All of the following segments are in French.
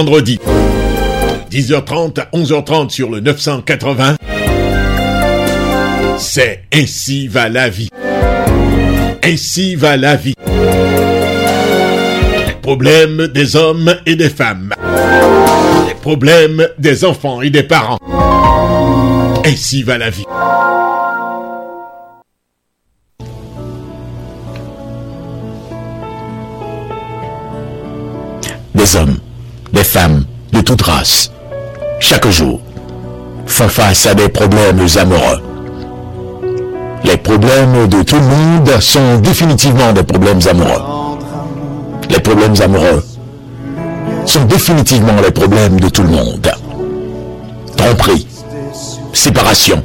Vendredi, 10h30 à 11h30 sur le 980. C'est Ainsi va la vie. Ainsi va la vie. Les problèmes des hommes et des femmes. Les problèmes des enfants et des parents. Ainsi va la vie. Des hommes, des femmes, de toute race, chaque jour, font face à des problèmes amoureux. Les problèmes de tout le monde sont définitivement des problèmes amoureux. Les problèmes amoureux sont définitivement les problèmes de tout le monde. Tromperie, séparation,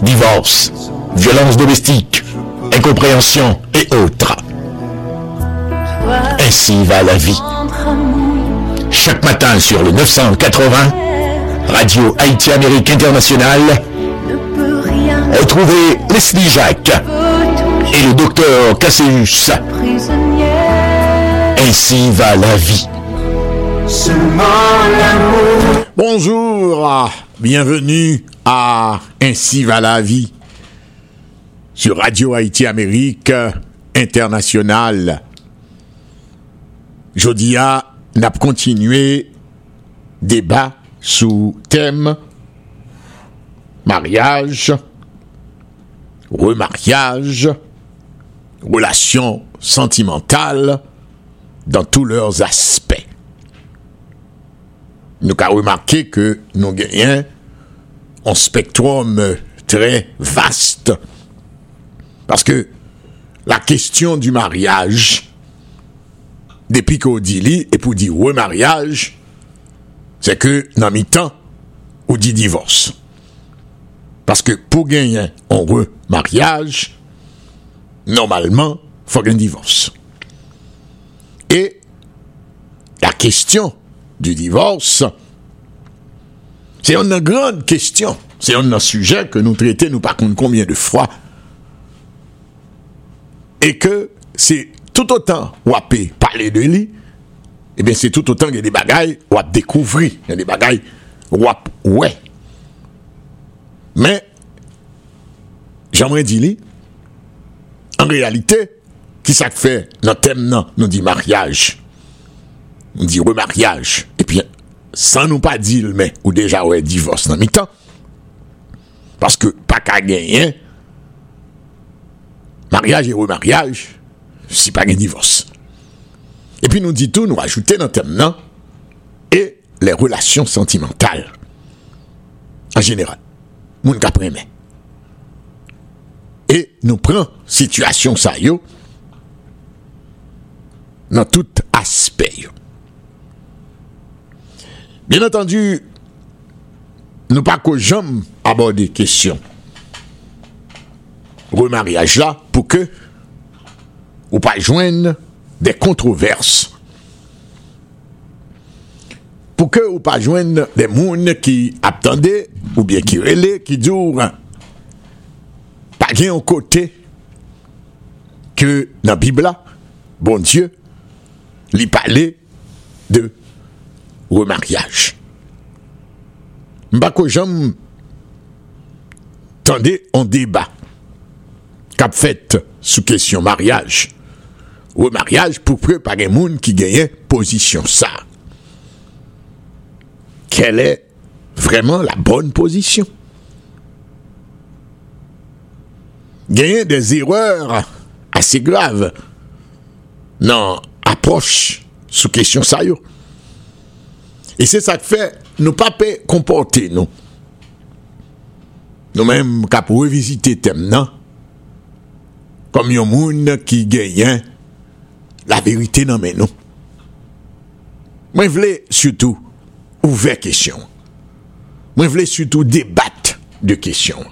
divorce, violence domestique, incompréhension et autres. Ainsi va la vie. Chaque matin sur le 980, Radio Haïti Amérique Internationale, retrouvez Leslie Jacques et le docteur Cassius. Ainsi va la vie. Bonjour, bienvenue à Ainsi va la vie sur Radio Haïti Amérique Internationale. Jodia n'a continué débat sous thème mariage, remariage, relations sentimentales dans tous leurs aspects. Nous avons remarqué que nous gagnons un spectrum très vaste parce que la question du mariage, depuis qu'on dit et pour dire remariage, c'est que dans mi-temps, on dit divorce. Parce que pour gagner un remariage, normalement, il faut un divorce. Et la question du divorce, c'est une grande question. C'est un sujet que nous traitons, nous contre, combien de fois? Et que c'est tout otan eh wap pe pale de li, ebyen se tout otan gen de bagay wap dekouvri, gen de bagay wap wè. Men, jamre di li, an realite, ki sak fe nan tem nan, nou di maryaj, nou di remaryaj, ebyen, eh san nou pa di l men, ou deja wè divos nan mi tan, paske pa ka genyen, maryaj e remaryaj, si pa gen divos. Et puis nous dit tout, nous rajouter dans le thème non, et les relations sentimentales. En général, moun ka preme. Et nous prenons situation ça yo dans tout aspect yo. Bien entendu, nous pas que jamais aborder question remariage là pour que ou pas joindre des controverses. Pour que ou pas joindre des gens qui attendaient ou bien qui relaient, qui disent pas un côté que dans la Bible, bon Dieu, lui parlait de remariage. M'bako j'aime tendez un débat cap fait sous question mariage ou e mariage pour préparer monde qui gagne position ça. Quelle est vraiment la bonne position? Gagner des erreurs assez graves dans approche sous question ça yo. Et c'est ça que fait nous pas comporter nous. Nous même cap revisiter thème non comme un monde qui gagne la vérité non mais non. Moi, je voulais surtout ouvrir question. Moi, je voulais surtout débattre de questions.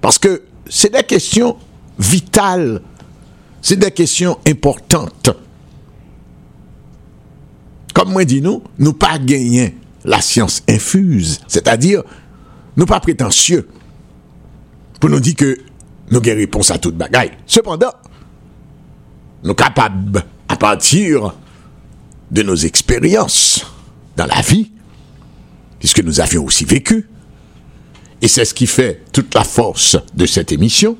Parce que c'est des questions vitales, c'est des questions importantes. Comme moi dis nous, pas gagner la science infuse, c'est-à-dire nous pas prétentieux pour nous dire que nous avons réponse à toute bagaille. Cependant, nous capables, à partir de nos expériences dans la vie, puisque nous avions aussi vécu. Et c'est ce qui fait toute la force de cette émission,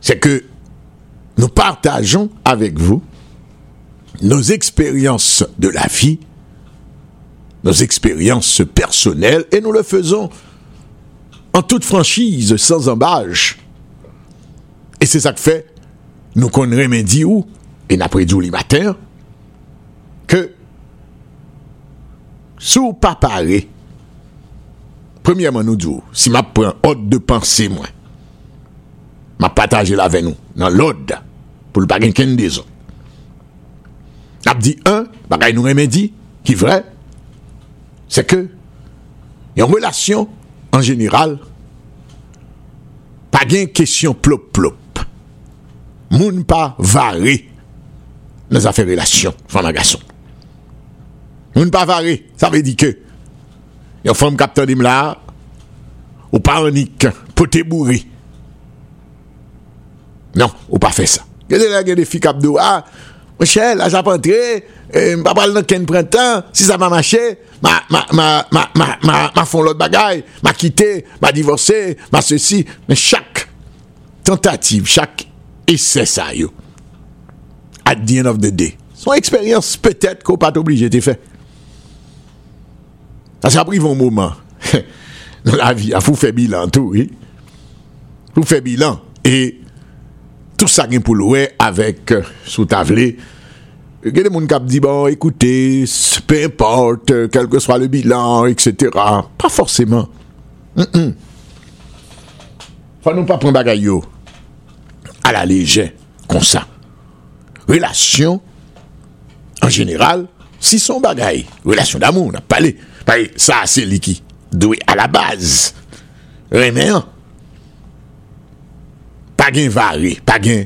c'est que nous partageons avec vous nos expériences de la vie, nos expériences personnelles, et nous le faisons en toute franchise, sans embâche. Et c'est ça que fait, nou kon remedi ou, e napre djou li mater, ke sou pa pare, premièman nou djou, si ma pren od de panse mwen, ma pataje la ven nou nan lod, pou l bagen ken de zon. Nap di un, bagay nou remedi, ki vre, se ke, yon relasyon, an jeniral, pa gen kesyon plop plop. moun pa vare nan zafè relasyon fèm nan gason. Moun pa vare, sa vè di ke yon fèm kapten dim la ou pa anik, pote bouri. Non, ou pa fè sa. Gede la gede fi kap do, ah, Michel, a jap antre, mpa euh, pral nan ken printan, si sa ma mache, ma, ma, ma, ma fon lot bagay, ma kite, ma divorse, ma se si, men chak tentative, chak E se sa yo. At the end of the day. Son eksperyans petet ko pat oblige te fe. As apri von mouman. la vi a fou fe bilan tou. Eh? Fou fe bilan. E tout sa gen pou loue avèk euh, sou tavle. Gede moun kap di bon, ekoute, pe importe, euh, kelke swa le bilan, etc. Pa forceman. Mm -mm. Fwa nou pa pren bagay yo. a la leje kon sa. Relasyon, an general, si son bagay, relasyon d'amou, nan pale, pale, sa se li ki, dwe a la baz, remen an, pa gen vare, pa gen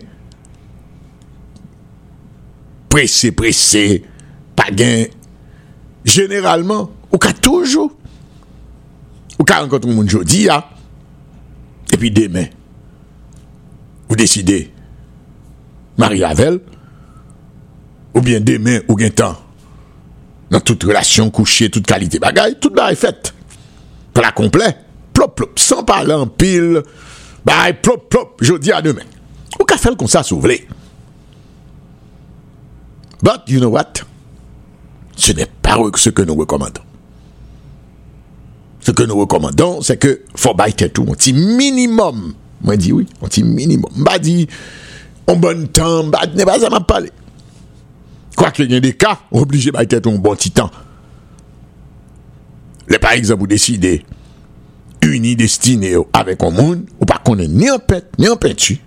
presse, presse, pa gen, generalman, ou ka toujou, ou ka an kontou moun jodi ya, epi demen, vous décidez, Marie avec ou bien demain, ou gain temps, dans toute relation, coucher, toute qualité bagaille, tout est fait. Plat complet, plop, plop, sans parler en pile, bah, plop, plop, je dis à demain. Ou qu'à faire comme ça. But, you know what? Ce n'est pas ce que nous recommandons. Ce que nous recommandons, c'est que faut bailler tout, un petit minimum. Moi, dis oui, un petit minimum. M'a dit, en bon temps, bah, n'est pas m'a parlé. Quoi qu'il y des cas, obligé de bailler un bon temps. Le, par exemple, vous décidez, uni destiné avec un monde, ou pas qu'on est ni en pète, ni en peinture,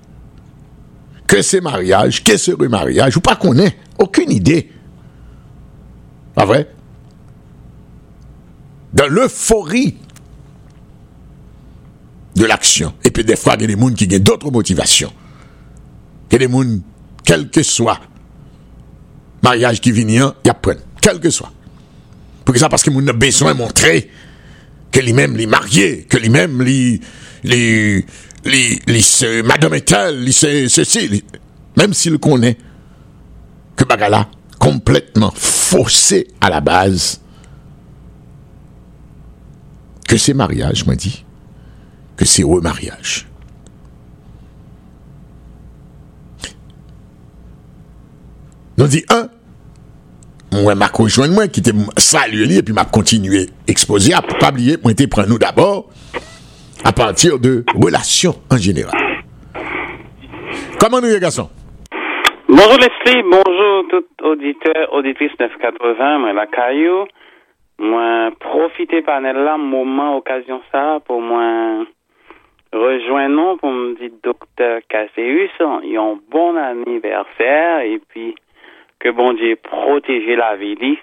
que c'est mariage, que c'est remariage, ou pas qu'on ait aucune idée. Pas vrai? Dans l'euphorie de l'action. Et puis des fois, il y a des gens qui ont d'autres motivations. Il y a des gens, quel que soit mariage qui vient, il y a point, quel que soit. Pour ça, parce que nous avons besoin de montrer que lui-même les marié, que lui-même les, les, les, les, madame et tel, ceci, même s'il connaît que Bagala complètement faussé à la base, que c'est mariage, moi dit, que c'est remariage. Nous dit un, moi m'a rejoint moi qui était salué et puis m'a continué exposé à pas oublier moi était prendre nous d'abord à partir de relations en général. Comment nous les garçons? Bonjour Leslie, bonjour tout auditeur, auditrice 980, moi la caillou. Moi profiter panel là moment occasion ça pour moi rejoindre pour me dire docteur Casséus, un bon anniversaire et puis que bon Dieu protège la vie,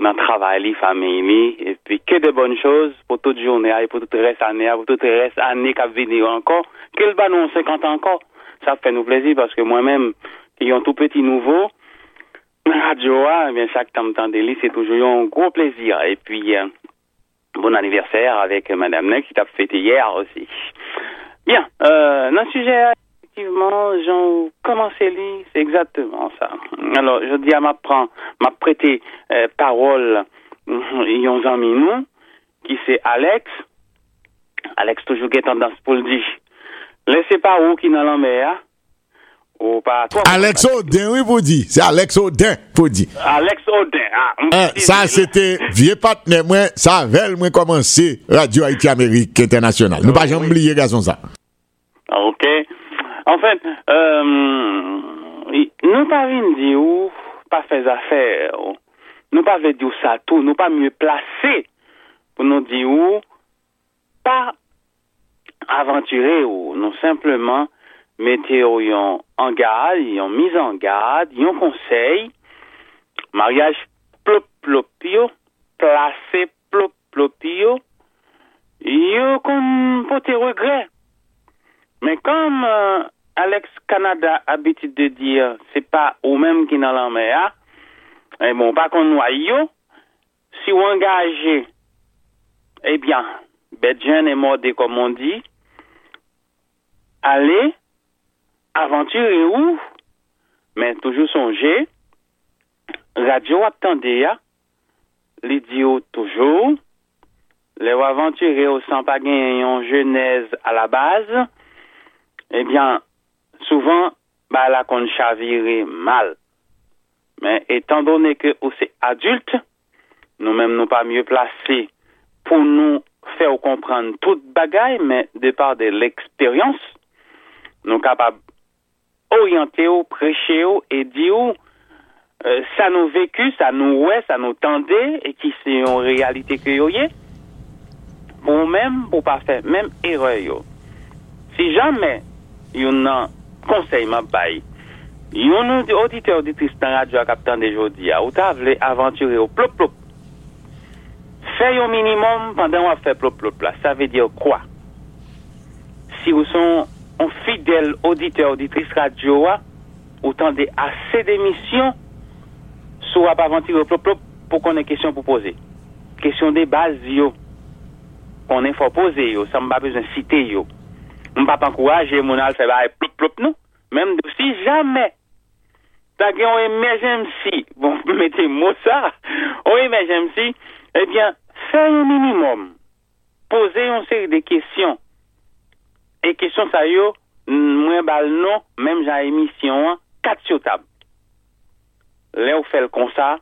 le travail, la famille, et puis que de bonnes choses pour toute journée, et pour toute reste année, pour toute reste année qui va venir encore. Quel ballon 50 encore. Ça fait nous plaisir parce que moi-même, qui un tout petit nouveau, radio, eh bien, chaque temps de c'est toujours un gros plaisir. Et puis, euh, bon anniversaire avec Madame Nex qui t'a fêté hier aussi. Bien, euh, le sujet effectivement, Jean, comment c'est lui C'est exactement ça. Alors, je dis à ma m'a prêté euh, parole, ils ont nous, qui c'est Alex. Alex toujours qui tendance pour le dire. Laissez pas où qui dans la mer, ou toi. Alex Odin, oui, vous dites. C'est Alex Odin, vous dites. Alex Odin. Ah, Hein, ça, c'était vieux partenaire, moi, ça avait moi commencé Radio Haïti Amérique International. Nous pas jamais oublier, garçon, ça. OK. En fait, euh, nous pas venir dire pas faire affaires. Nous pas veut dire ça tout, nous pas mieux placé pour nous dire pas aventurer ou nous simplement mettez en garde, en mise en garde, en conseil, mariage plop plopio, placé plop plopio, yo comme pour tes regrets. Mais comme euh, Alex Canada a habitude de dire, c'est pas au même qui dans la mer, et bon, pas qu'on yo, si vous engagez, eh bien, jeune est mordé comme on dit, allez, aventurer où, mais toujours songer, radio attendez ya, les dio toujours, les aventurer au sans pas gagner en genèse à la base, eh bien, souvent, bah, chavirait mal. Mais étant donné que c'est adulte, nous-mêmes nous pas mieux placés pour nous faire comprendre toute bagaille, mais de par de l'expérience, nous capables orienter, prêcher et dire euh, ça nous vécu, ça nous ouais, ça nous tendait et qui c'est en réalité que yo y pour même pour pas faire même erreur yo. Si jamais yon nan conseil m'a bail, yon auditeur auditrice dans radio à capitaine de jodi ou ta vle aventurer au plop plop. Fait au minimum pendant on fait plop plop là, ça veut dire quoi? Si vous sont un fidèle auditeur auditrice radio ou tendez assez d'émissions soit pas aventurer au plop pour qu'on ait question pour poser. Question des bases yo. On est faut poser yo, ça m'a besoin de citer yo. On pas encourager mon al faire plop plop non. Même si jamais t'as gagné un emergency, bon mettez moi ça, un emergency, eh bien, faire un minimum. Poser une série de questions. E kesyon sa yo, mwen bal non, menm jan emisyon an, kat syo tab. Le ou fel kon sa,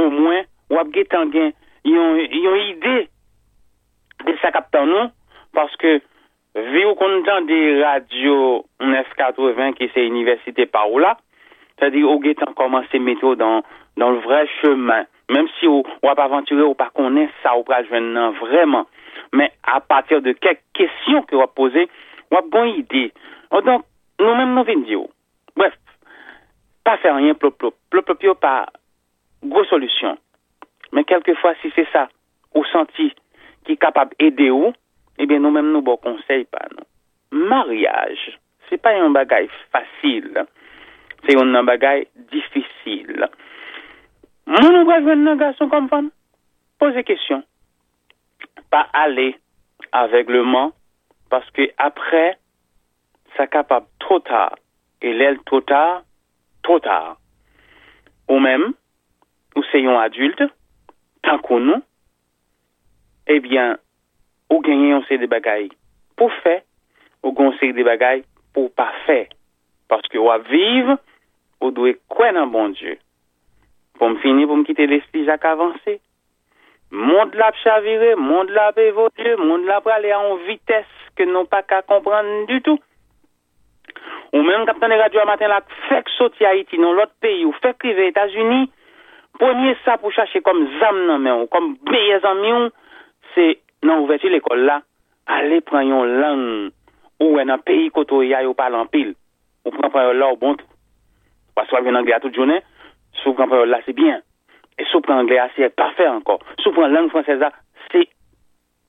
ou mwen, wap getan gen, yon, yon ide de sa kapten nou, paske vi ou kon dan de radio 980 ki se universite pa ou la, sa di ou getan komanse meto dan, dan l vre cheman, menm si ou wap avanture ou pa konen sa ou prajven nan vreman. Mais à partir de quelques questions que on va poser, on a bonne idée. Donc, nous-mêmes, nous venons dire. Bref, pas faire rien, plop, plop. Plop, plop, pas grosse solution. Mais quelquefois, si c'est ça, ou senti qui est capable d'aider ou, eh bien, nous-mêmes, nous, bon conseil pas, nous. Mariage, c'est pas un bagage facile. C'est un bagage difficile. Nous, jouer un garçon comme femme. Posez question. Pas aller aveuglement, parce que après, ça capable trop tard. Et l'aile trop tard, trop tard. Ou même, ou c'est un adulte, tant qu'on nous, eh bien, ou gagner on sait des bagailles pour faire, ou sait des bagailles pour pas faire. Parce que ou vivre, ou doit croire dans bon Dieu. Pour me finir, pour me quitter l'esprit, j'ai avancé. Monde la chaviré, monde la évolué, monde la aller en vitesse que non pas qu'à comprendre du tout. Ou même quand on est radio matin là, fait sortir Haïti dans l'autre pays, ou fait crier États-Unis, premier ça pour chercher comme zam nan ou comme meilleurs amis, c'est dans l'ouverture de l'école là, aller prendre une langue, ou un pays côté y a, ou parle en pile. Ou prend là au bon. Parce qu'on vient anglais toute journée, si vous prenez là, c'est bien. Et prenez anglais, c'est parfait encore. Prenez langue française, c'est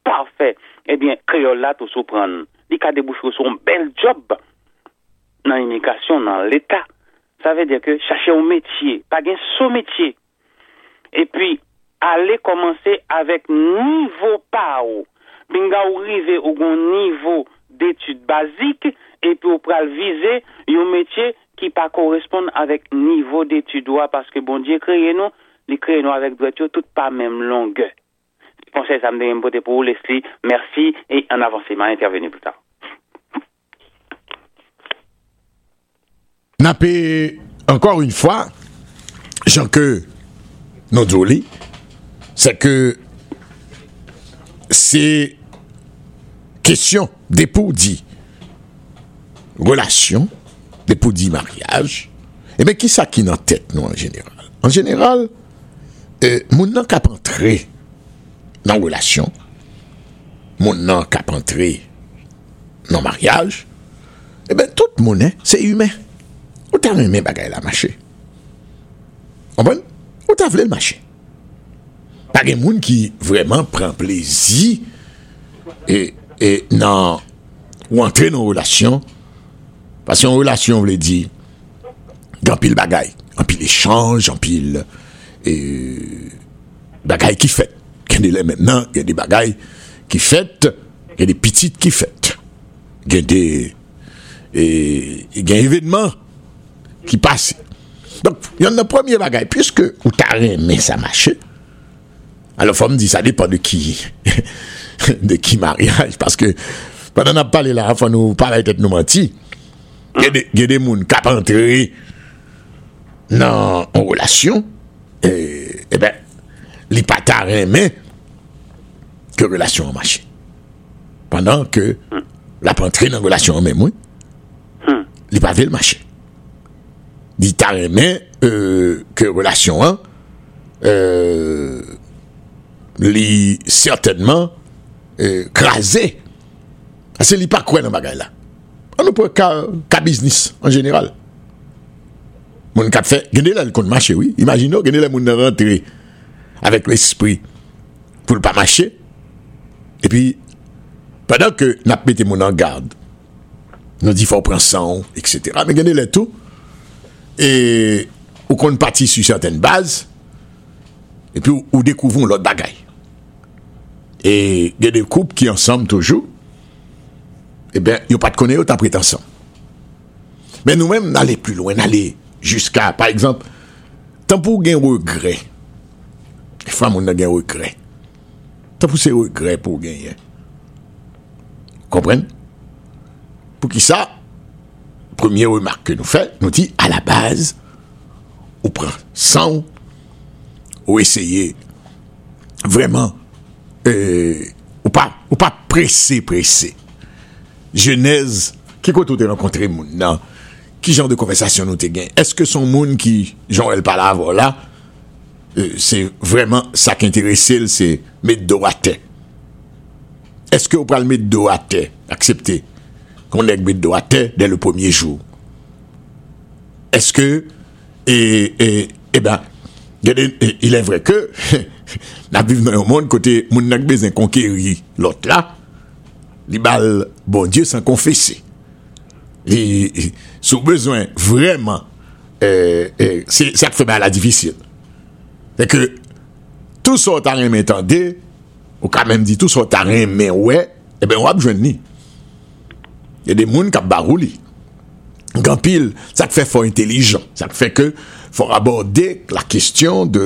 parfait. Eh bien, créole là, tout sous prendre. Il a débouché sur un bel job dans l'immigration, dans l'État. Ça veut dire que chercher un métier, pas un sous métier. Et puis, aller commencer avec niveau pas ou. Binga ou rive un niveau d'études basiques et puis ou pral viser un métier qui pas correspond avec niveau d'études parce que bon Dieu créé nous, les créé nous avec droiture tout pas même longueur. Je pense que ça me donne une pour vous, Leslie. Merci et en avancement intervenu plus tard. Napé, encore une fois, Jean que nous c'est que c'est question d'époux dit relation, d'époux dit mariage, et bien qui ça qui dans tête nous en général? En général, euh, moun nan kap antre nan relasyon, moun nan kap antre nan maryaj, e ben tout moun, se yume. Ou ta mwen men bagay la mache. Anpon? Ou ta vle l mache. Page moun ki vreman pren plezi e, e nan ou antre nan relasyon pasyon relasyon vle di gampil bagay, gampil echange, gampil e, bagay ki fet. Gen de lè menan, gen de bagay ki fet, gen de pitit ki fet. Gen de, e, e gen evidman ki pase. Donk, yon nan premier bagay, pwiske ou ta reme sa mache, alo fòm di sa depan de ki, de ki mariage, paske, padan ap pale la, fò nou pale etet nou manti, gen de, de moun kap antre nan an relasyon, eh, eh ben, li pata remen ke relasyon an mache. Pendan ke mm. la pantre nan relasyon an men mwen, mm. li pa ve l mache. Li ta remen euh, ke relasyon an, euh, li certainman euh, krasè. Ase li pa kwen nan bagay la. An nou pou ka, ka biznis an jeneral. Moun kap fe, gende lè l kon mache, oui. Imagino, gende lè moun rentre avèk l'esprit pou l pa mache. E pi, padan ke nap mette moun an garde, nou di fò pran san, etc. Men gende lè tou, e ou kon pati su certaine baz, e pi ou, ou dekouvon lòt bagay. E gende koup ki ansam toujou, e ben, yo pat kone yo tapret ansan. Men nou men, n'ale plus loin, n'ale... Juska, par exemple, tanpou gen regre. E fwa moun nan gen regre. Tanpou se regre pou gen ye. Kompren? Pou ki sa, premye remark ke nou fe, nou di, a la baz, ou pran san, ou eseye, vreman, euh, ou pa, ou pa presse, presse. Genèse, ki koto te renkontre moun nan, ki jan de konversasyon nou te gen? Eske son moun ki jan el palavra la, euh, se vreman sa ki interese el se met do a te. Eske ou pral met do a te, aksepte, kon ek met do a te den le pwemye jou. Eske, e, e, e ben, gade, e, il en vre ke, na vive nan yon moun kote moun nak bezen konkeri lot la, li bal bon dieu san konfese. Li, li, sou bezwen vreman eh, eh, se ak fe bala difisil. Se ke tout sa so ta remen tende, ou ka men di tout sa so ta remen we, e ben wap jwen ni. E de moun kap barou li. Gampil, sa k fe fo intelijan, sa k fe ke fo aborde la kestyon de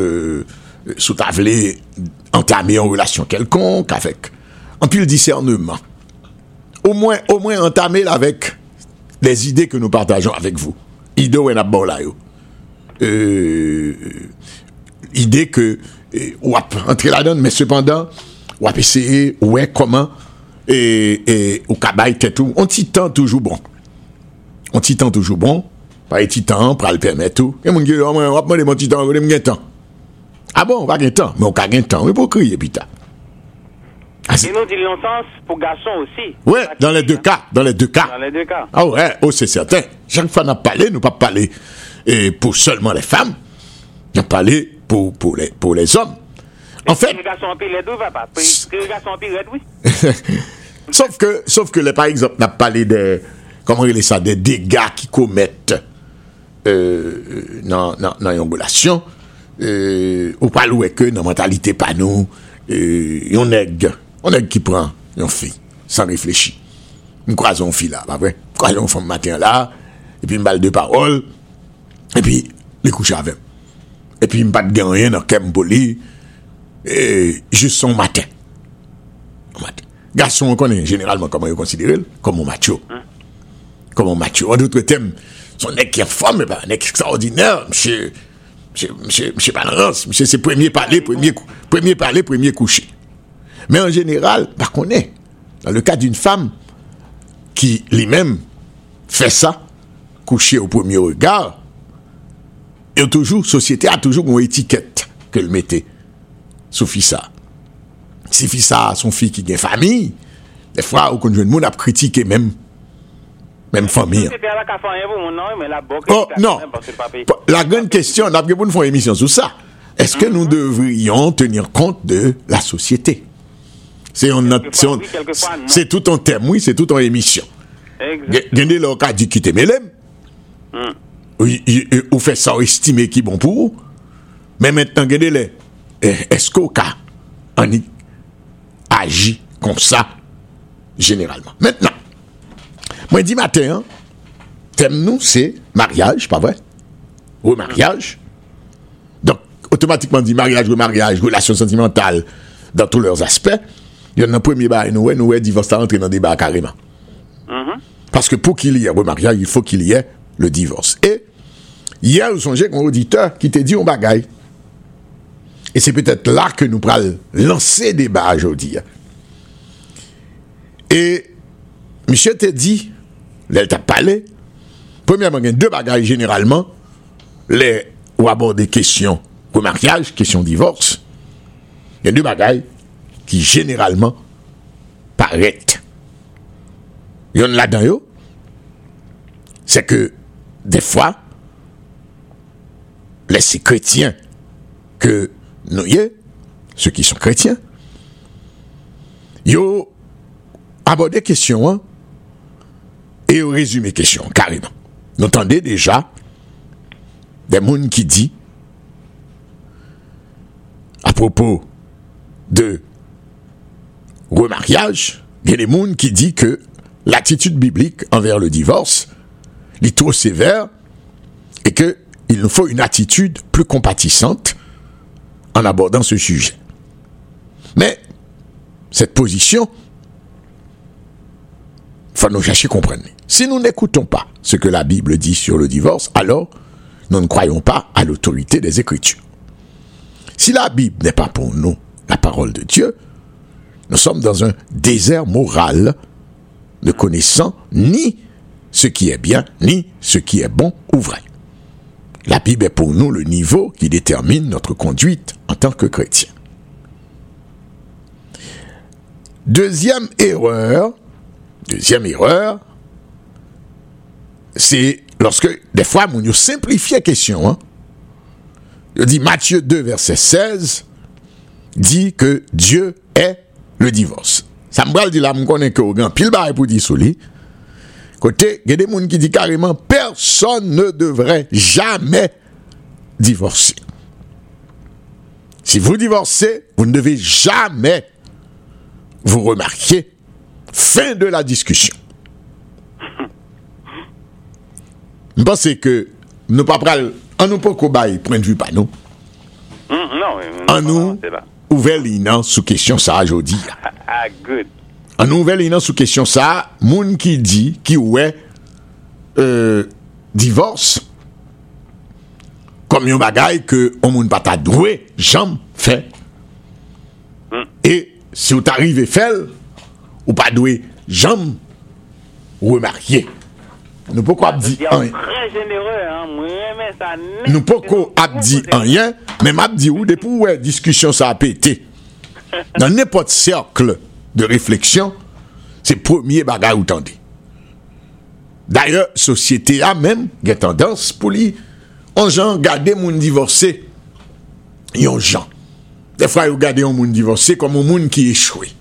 sou ta vle entame yon relasyon kelkonk avek. Anpil discernement. Ou mwen, ou mwen entame l avek les idées que nous partageons avec vous. Ido en abolayo. Euh, idée que euh, on va entrer là-dedans, mais cependant, on va essayer, ouais, comment, et, et au cabaye tout. On t'y tend toujours bon. On t'y tend toujours bon. Par les titans, pour le permettre tout. Et mon dieu, on va demander mon titan, on va demander mon temps. Ah bon, on va gagner temps. Mais on va gagner temps. Mais pour crier, putain. Ah, et nous longtemps pour garçons aussi. Oui, dans les deux cas, dans les deux cas. Dans les deux cas. Ah ouais, oh c'est certain. Chaque fois qu'on a parlé, nous pas parlé et pour seulement les femmes, on a parlé pour, pour, les, pour les hommes. En fait. sauf que, sauf que, par exemple, n'a parlé des, comment il ça, des dégâts qui commettent, euh, dans, dans, dans une relation, euh, ou pas louer que dans mentalité pas nous, euh, on est, on est qui prend une fille, sans réfléchir. Nous croisons fille là, pas vrai? Croisons femme matin là, et puis une balle de parole, et puis les coucher avec. Et puis, pas de rien dans Kem Poli, et juste son matin. matin. Garçon, on connaît généralement comment il considère comme un macho. Comme un macho. En d'autres termes, son nec qui est femme, mais pas un nec extraordinaire, monsieur, monsieur, monsieur, monsieur Balance, monsieur, c'est premier parler, premier, premier parler, premier coucher. Mais en général, par contre, dans le cas d'une femme qui lui-même fait ça, coucher au premier regard, et toujours, société a toujours une étiquette qu'elle mettait sous Fissa. Si Fissa a son fille qui a une famille, des fois, au conjoint de monde a critiqué même, même famille. Oh, non. La grande question, on a bien pour faire une émission sur ça. Est-ce que nous devrions tenir compte de la société? C'est c'est tout un thème, oui, c'est tout en émission. Gagner le cas du quitter il- Ou fait ça, ou estimer qui est bon pour vous. Mais maintenant, gagner les. Est-ce qu'au cas, on y agit comme ça, généralement? Maintenant, moi, dis matin, hein, thème nous, c'est mariage, pas vrai? Ou mariage? Donc, automatiquement, dit mariage, mariage, relation sentimentale, dans tous leurs aspects. Il y en a un premier bail, nous, ouais, nous, ouais, divorce, ça rentre dans le débat carrément. Parce que pour qu'il y ait remariage, il faut qu'il y ait le divorce. Et hier, vous songez qu'un auditeur qui t'a dit on bagaille. Et c'est peut-être là que nous pourrons lancer débat aujourd'hui. Et monsieur t'a dit, il t'a parlé, premièrement, il y a deux bagailles généralement, les, ou aborder question remariage, question divorce. Il y a deux bagailles qui généralement paraissent. Il y en a là-dedans, c'est que des fois, les chrétiens que nous y ceux qui sont chrétiens, yo abordé question hein, et yo résumé question carrément. Nous entendez déjà des gens qui dit à propos de remariage, il y a des gens qui dit que l'attitude biblique envers le divorce est trop sévère et que il nous faut une attitude plus compatissante en abordant ce sujet. Mais cette position, faut nous chercher à comprendre. Si nous n'écoutons pas ce que la Bible dit sur le divorce, alors nous ne croyons pas à l'autorité des Écritures. Si la Bible n'est pas pour nous la parole de Dieu, nous sommes dans un désert moral, ne connaissant ni ce qui est bien, ni ce qui est bon ou vrai. La Bible est pour nous le niveau qui détermine notre conduite en tant que chrétien. Deuxième erreur, deuxième erreur, c'est lorsque, des fois, on simplifie la question. Hein? Il dit Matthieu 2, verset 16, dit que Dieu est le divorce. Ça me dit là, je connais que au grand pile barre pour dire. Côté, il y a des gens qui disent carrément personne ne devrait jamais divorcer. Si vous divorcez, vous ne devez jamais vous remarquer. Fin de la discussion. Je pense que nous en nous pas baille point de vue pas nous. Hum, non, En nous, ouvel inan sou kesyon sa jodi. Ah, ah, good. An ouvel inan sou kesyon sa, moun ki di ki ouwe euh, divorce kom yon bagay ke ou moun pata drouwe jam fe. Mm. E si ou t'arive fel, ou pa drouwe jam remarye. Nou poko ap di an. Nou poko ap di an yen, men ap di ou depou wè diskusyon sa ap ete. Nan nepot cercle de refleksyon, se premier bagay ou tande. D'ailleurs, sosyete a men, gen tendans pou li, an jan gade moun divorse, yon jan. Defra yo gade yon moun divorse kom yon moun ki echwe.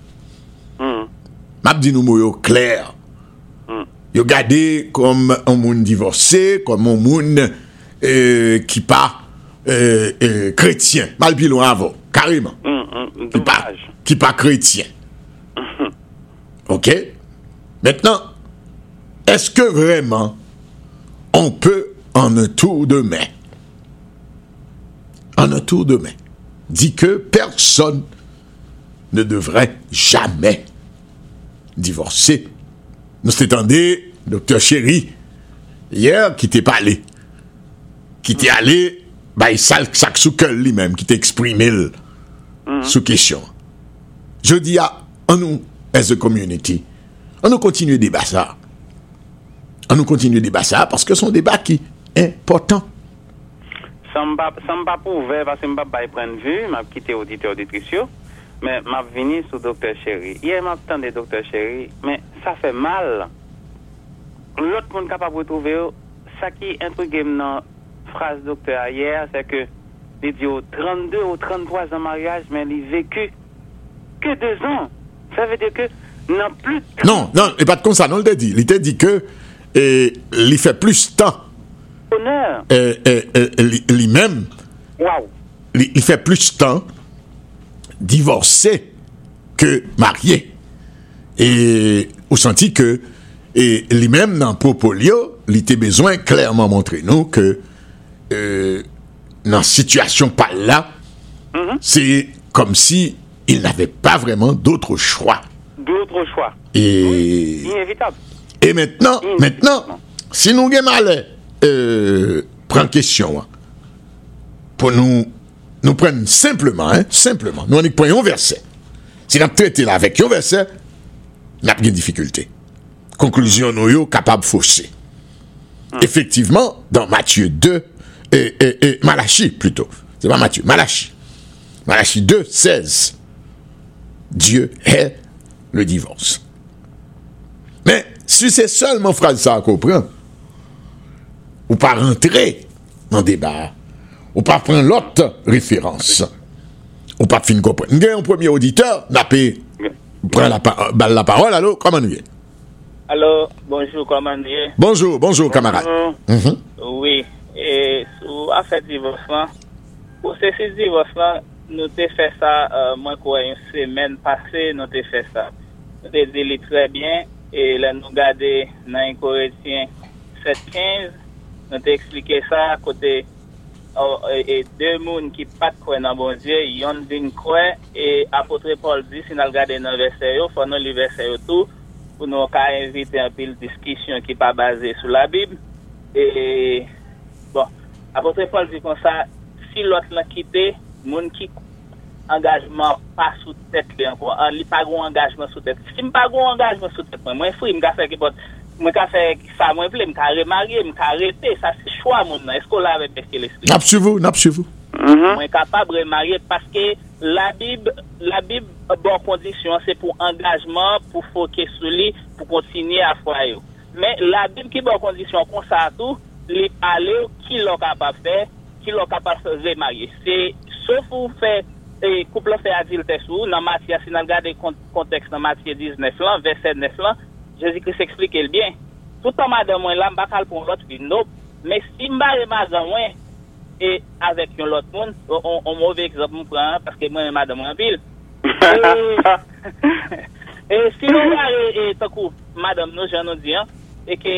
Map di nou mou yo kler, Yo gardé comme un monde divorcé, comme un monde euh, qui pas euh, euh, chrétien, mal Qui pas, dommage. qui pas chrétien. OK? Maintenant, est-ce que vraiment on peut, en un tour de main, en un tour de main, dire que personne ne devrait jamais divorcer? Nous s'étendait, docteur Chéri, hier, qui t'est parlé, qui t'est allé, bah, il sale sac sous lui-même, qui t'est exprimé le- sous question. Je dis à, on nous, as a community, on nous continue débat ça. On nous continue débat ça parce que c'est un débat qui est important. Ça ne pas prouver parce que je ne pas prendre vue, je quitté auditeur auditrice, mais je venu sur docteur Chéri. Hier, je entendu docteur Chéri, mais ça fait mal. L'autre monde capable de trouver, yo, ça qui intrigue dans la phrase docteur hier, c'est que il dit au 32 ou 33 ans de mariage, mais il vécu que deux ans. Ça veut dire que non plus de Non, non, et pas de comme ça, non, il t'a dit. Il t'a dit que, et, il fait plus de temps, honneur. et, et, et, lui- lui-même, il, il fait plus de temps divorcé que marié. Et on sentit que, et lui-même dans Popolio, il était besoin clairement montrer nous que, euh, dans situation pas là, c'est comme si il n'avait pas vraiment d'autre choix. D'autres choix. Et, Inévitable. et maintenant, maintenant, si nous avons mal, euh, prend question, hein, pour nous, nous prendre simplement, hein, simplement, nous on prenons un verset. Si nous traité là avec un verset, nous avons des difficultés. Conclusion, nous sommes capables de fausser. Effectivement, dans Matthieu 2, et, et, et Malachie plutôt, c'est pas Matthieu, Malachie. Malachie 2, 16. Dieu est le divorce. Mais si c'est seulement phrase ça à comprendre, ou pas rentrer dans le débat, ou pas prendre l'autre référence, ou pas fin comprendre. Nous avons un premier auditeur, n'a pas prend la, pa- balle la parole, allô, comment nous est? Alors, bonjour, comment êtes Bonjour, bonjour camarade. Bonjour. Mhm. Oui, et sous affaire de divorce, là, pour ce divorce, là, nous avons fait ça, euh, moi, quoi, une semaine passée, nous avons fait ça. Nous avons dit très bien, et là, nous regardons dans un Corétien 7-15, nous avons expliqué ça à côté oh, et, et deux personnes qui ne croient dans bon Dieu, ils ont dit croire, et apôtre Paul dit, si nous regardons dans le verset, il faut nous le verset tout, pou nou ka invite apil diskisyon ki pa baze sou la bib. E, bon, apotre Paul di kon sa, si lot la kite, moun ki angajman pa sou tet li anko, an li pa goun angajman sou tet. Si m pa goun angajman sou tet, mwen fwi, m ka fe ki pot, m ka fe sa mwen vle, m ka remari, m ka rete, sa se chwa moun nan, esko la ve peske l'esprit. Napsuivou, napsuivou. Mm-hmm. Mwen kapab remari, paske La bib, la bib bon kondisyon se pou angajman, pou foke sou li, pou kontinye a fwa yo. Men la bib ki bon kondisyon konsa tou, li pale yo ki lo kapap fe, ki lo kapap se marye. Se se pou fe e, kouple fe adilte sou, nan matye, si nan gade kont, konteks nan matye 19 lan, verset 9 lan, Jezi ki se eksplike l bien. Toutan madan mwen la, mba kal pou lot vi nou, men si mba remadan mwen, e avèk yon lot moun, on mwove ekzop mwen pran, paske mwen mwen madame anpil. E si nou wè, takou, madame nou jan nou diyan, e ke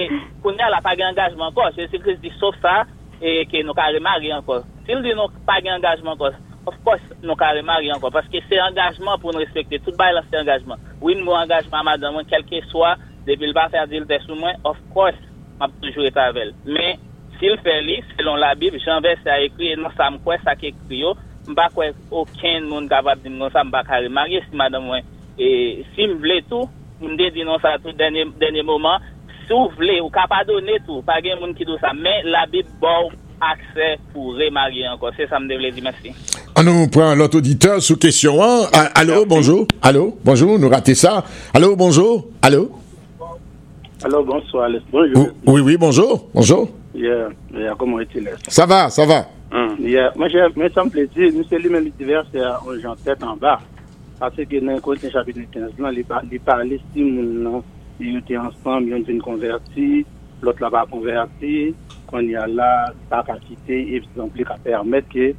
koun ya la pa gen angajman kos, e si kris di sof sa, e ke nou ka remari ankos. Si nou di nou pa gen angajman kos, of course nou ka remari ankos, paske se angajman pou nou respekte, tout bay la se angajman. Ou in mwen angajman madame, kelke swa, debil ba fè adil te sou mwen, of course, mwen toujou etavel. Men, s'il fait lire, selon la Bible, Jean verset a écrit, et non, ça me quoi, ça qui écrit, m'pa quoi, aucun monde capable de dire non, ça m'pa carré marié, si madame, et si m'vle tout, m'de dit non, ça tout dernier, dernier moment, si vous voulez, ou capable donner tout, pas gen monde qui dit ça, mais la Bible, bon, accès pour remarier encore, c'est ça me devait dire, merci. On nous prend l'autre auditeur sous question 1. Ah, Allô, bonjour. Allô, bonjour, nous ratez ça. Allô, bonjour. Allô? Alors, bonsoir. Bonjour. Oui, oui, bonjour. Bonjour. Yeah, yeah, comment est-il? Ça va, ça va. Yeah. Moi, j'ai, me plaît dire, nous, c'est lui-même divers, c'est un gens tête en bas. Parce que dans le côté chapitre 15, là, il par- il parlait si ils étaient ensemble, ils ont été convertis, l'autre là pas converti, qu'on y a là, pas qu'à quitter, et donc, qu'à permettre que,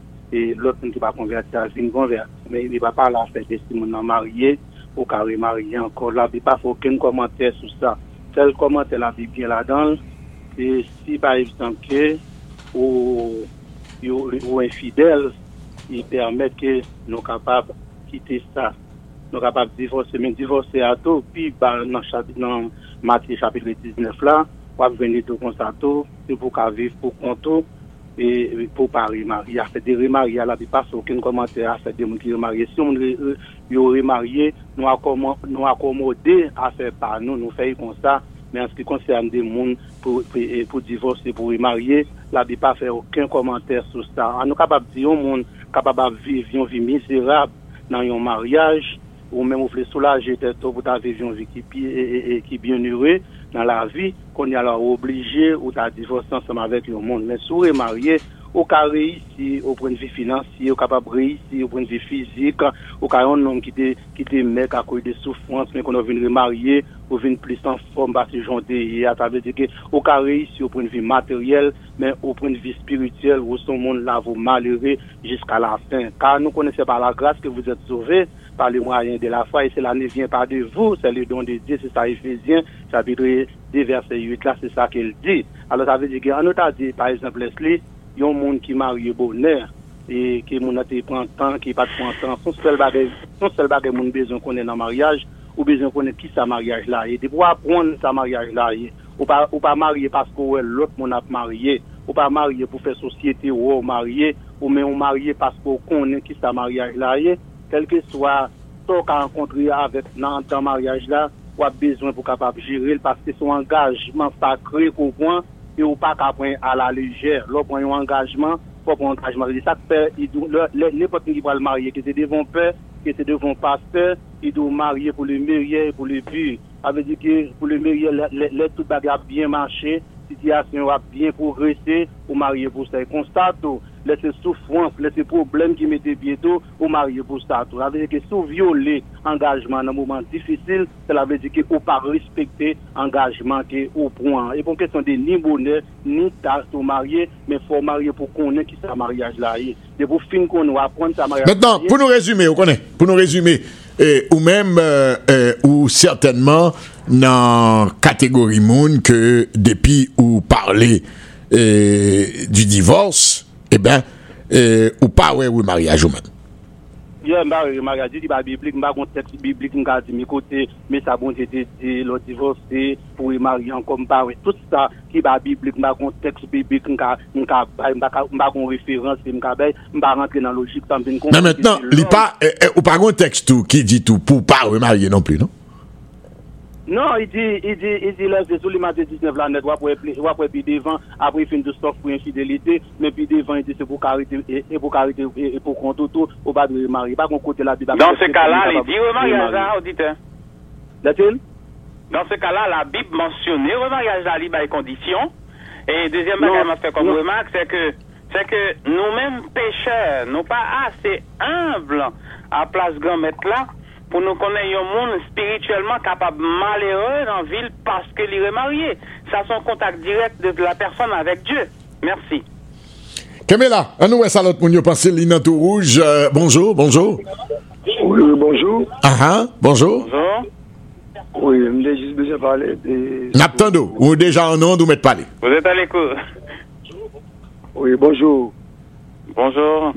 l'autre qui pas converti, a une converti. Mais il va pas là faire des si moun nan marié, ou qu'à remarier encore là, il pas fait aucun commentaire sur ça. tel komante la bi gen la dan, e si ba ev sanke, ou ou enfidel, i permet ke nou kapab kite sa, nou kapab divorse, men divorse ato, pi ba nan, nan mati chapitre 19 la, wap veni do konsato, se pou ka viv pou konto, E, e pou pa remari. A fè de remari a la bi pas ouken komante a fè de moun ki remari. E si moun re, yo remari, nou akomode a fè pa nou, nou fè yi kon sa, men an se ki konsern de moun pou, pou, e, pou divorse, pou remari, la bi pa fè ouken komante sou sa. An nou kapab di yon moun kapab aviv yon vi mizerab nan yon mariage, ou même vous voulez soulager pour ta une vie qui, qui bien heureux dans la vie, qu'on est alors obligé ou t'as divorcé ensemble avec le monde. Mais si vous êtes marié, au cas réussi au point de vue financier, au capable réussir au point de vue physique, au cas un homme qui te, qui mec à cause de souffrance, mais qu'on a vu remarier, ou vient plus en forme, parce que j'en à travers que, au cas réussi au point de vue matériel, mais au point de vue spirituel, où son monde là, vous malheureux jusqu'à la fin. Car nous connaissons par la grâce que vous êtes sauvés, par les moyens de la foi, et cela ne vient pas de vous, c'est le don de Dieu, c'est ça Ephésiens, chapitre 2, verset 8, là, c'est ça qu'il dit. Alors, ça veut dire qu'en autant dit, par exemple, Leslie, il y a un monde qui marie bonheur, et qui mon été prend temps, qui pas prend temps, son seul bagage, son seul bagage, mon besoin qu'on est dans le mariage, ou besoin qu'on est qui sa mariage là, et de pouvoir prendre sa mariage là, ou pas, ou pas marier parce que l'autre mon a marié, ou pas marier pour faire société, ou marier, ou mais on marié parce qu'on connaît qui sa mariage là, quel que soit ce qu'on a rencontré avec dans le mariage là, ou a besoin pour capable gérer parce que son engagement sacré qu'on prend et ou pas qu'à prendre à la légère. Là, prend un engagement, faut prendre engagement. Ça fait, n'importe qui va le marier, que c'est devant père, que c'est devant pasteur, il doit marier pour le meilleur pour le but. Ça veut dire que pour le meilleur, les tout bagarre bien marché, situation va bien progresser, ou marier pour ça. Constate, laisser souffrance, laisser problème qui mettait bientôt, ou marier pour ça. Ça veut dire que si violer engagement dans un moment difficile, cela veut dire que ou pas respecter engagement que au point. Et pour question de ni bonheur, ni tâche pour marier, mais faut marier pour connaître qui ça mariage là. Et pour fin qu'on va apprendre ça mariage. Maintenant, pour nous résumer, on connaît, pour nous résumer, et, ou même, euh, euh, ou certainement, dans catégorie monde que depuis ou parler du divorce, eh ben, euh, ou pas ouais ou mariage ou même. Yeah, mba mariage di ba biblique, mba kon texte biblique mka di mi kote, mais ça bon dit le divorce pour marier comme pas tout ça qui ba biblique, mba kon texte biblique mba kon référence mka bay, mba rentrer dans logique ça me Mais maintenant, li pas eh, eh, ou pas un texte qui dit tout pour pas remarier non plus, non? Non, il dit, il dit, il dit, c'est sous les matins 19 là, net, wap wè pi devan, apre fin de stock pour infidélité, mais puis devant, il dit, c'est pour carité, et pour carité, et pour compte tout, au bas de remarier. Pas qu'on côté la Bible. Dans ce cas-là, il dit remariage là, auditeur. Dans ce cas-là, la Bible mentionne remariage là, libre et conditions. Et deuxième bagage m'a fait comme remarque, c'est que, c'est que nous-mêmes pécheurs, nous pas assez humbles à place grand maître là, pour nous connaître un monde spirituellement capable malheureux dans la ville parce qu'il est marié. Ça, son contact direct de la personne avec Dieu. Merci. Kamela, à nous, ça l'autre monde, pensez l'Ina tout rouge. Euh, bonjour, bonjour. Oui, bonjour. Ah ah, bonjour. Bonjour. Oui, j'ai juste besoin de parler de... Naptando, ou déjà en onde ou mettre parler. Vous êtes à l'écoute. Oui, bonjour. Bonjour.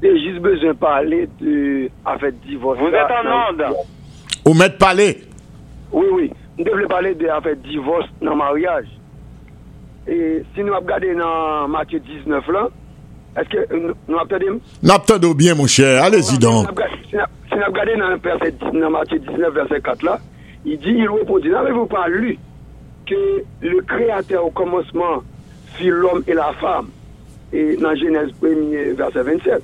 J'ai juste besoin de parler de... En fait, divorce. Vous êtes en onde. Ou mettre parler. Oui, oui. Je devais parler de, en fait, divorce dans le mariage. Et si nous regardons dans Matthieu 19 là, est-ce que nous nous entendons Naptando bien, mon cher. Allez-y donc. Si nous regardons dans, verset 10 dans Matthieu 19, verset 4 là, il dit, il répondit, n'avez-vous pas lu que le Créateur au commencement fit l'homme et la femme? Et dans Genèse 1 verset 27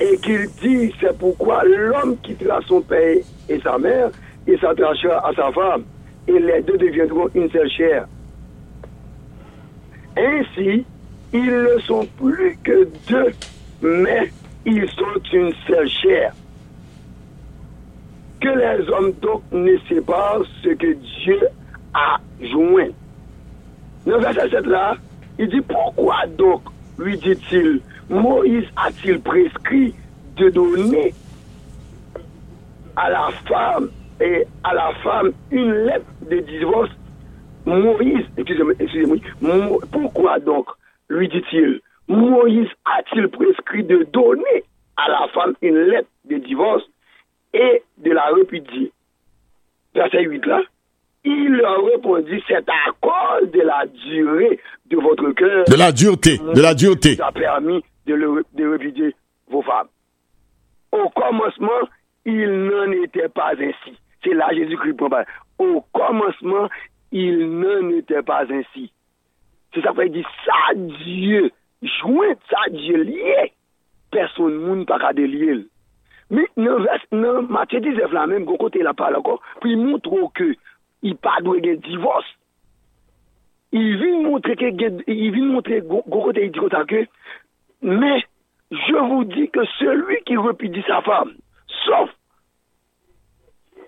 et qu'il dit, c'est pourquoi l'homme quittera son père et sa mère et s'attachera à sa femme et les deux deviendront une seule chair. Ainsi, ils ne sont plus que deux, mais ils sont une seule chair. Que les hommes donc ne séparent ce que Dieu a joint. Le verset 7 là, il dit pourquoi donc, lui dit-il, Moïse a-t-il prescrit de donner à la femme et à la femme une lettre de divorce? Moïse, excusez-moi, excusez-moi, Mo- pourquoi donc, lui dit-il, Moïse a-t-il prescrit de donner à la femme une lettre de divorce et de la répudier Verset 8 là, il leur répondit, c'est à cause de la durée de votre cœur De la dureté, de la dureté. qui a permis de, le, de répudier vos femmes. Au commencement, il n'en était pas ainsi. C'est là Jésus-Christ prend. Au commencement, il n'en était pas ainsi. C'est ça qu'il dit, ça Dieu, joint ça Dieu lié. Personne moun pas qu'à délier. Mais dans Matthieu 19 là même, côté la parle encore, puis il montre que i pa dwe gen divos. I vin montre ke, i vin montre Gorote et Dirotake, mais je vous dis que celui qui repudie sa femme, sauf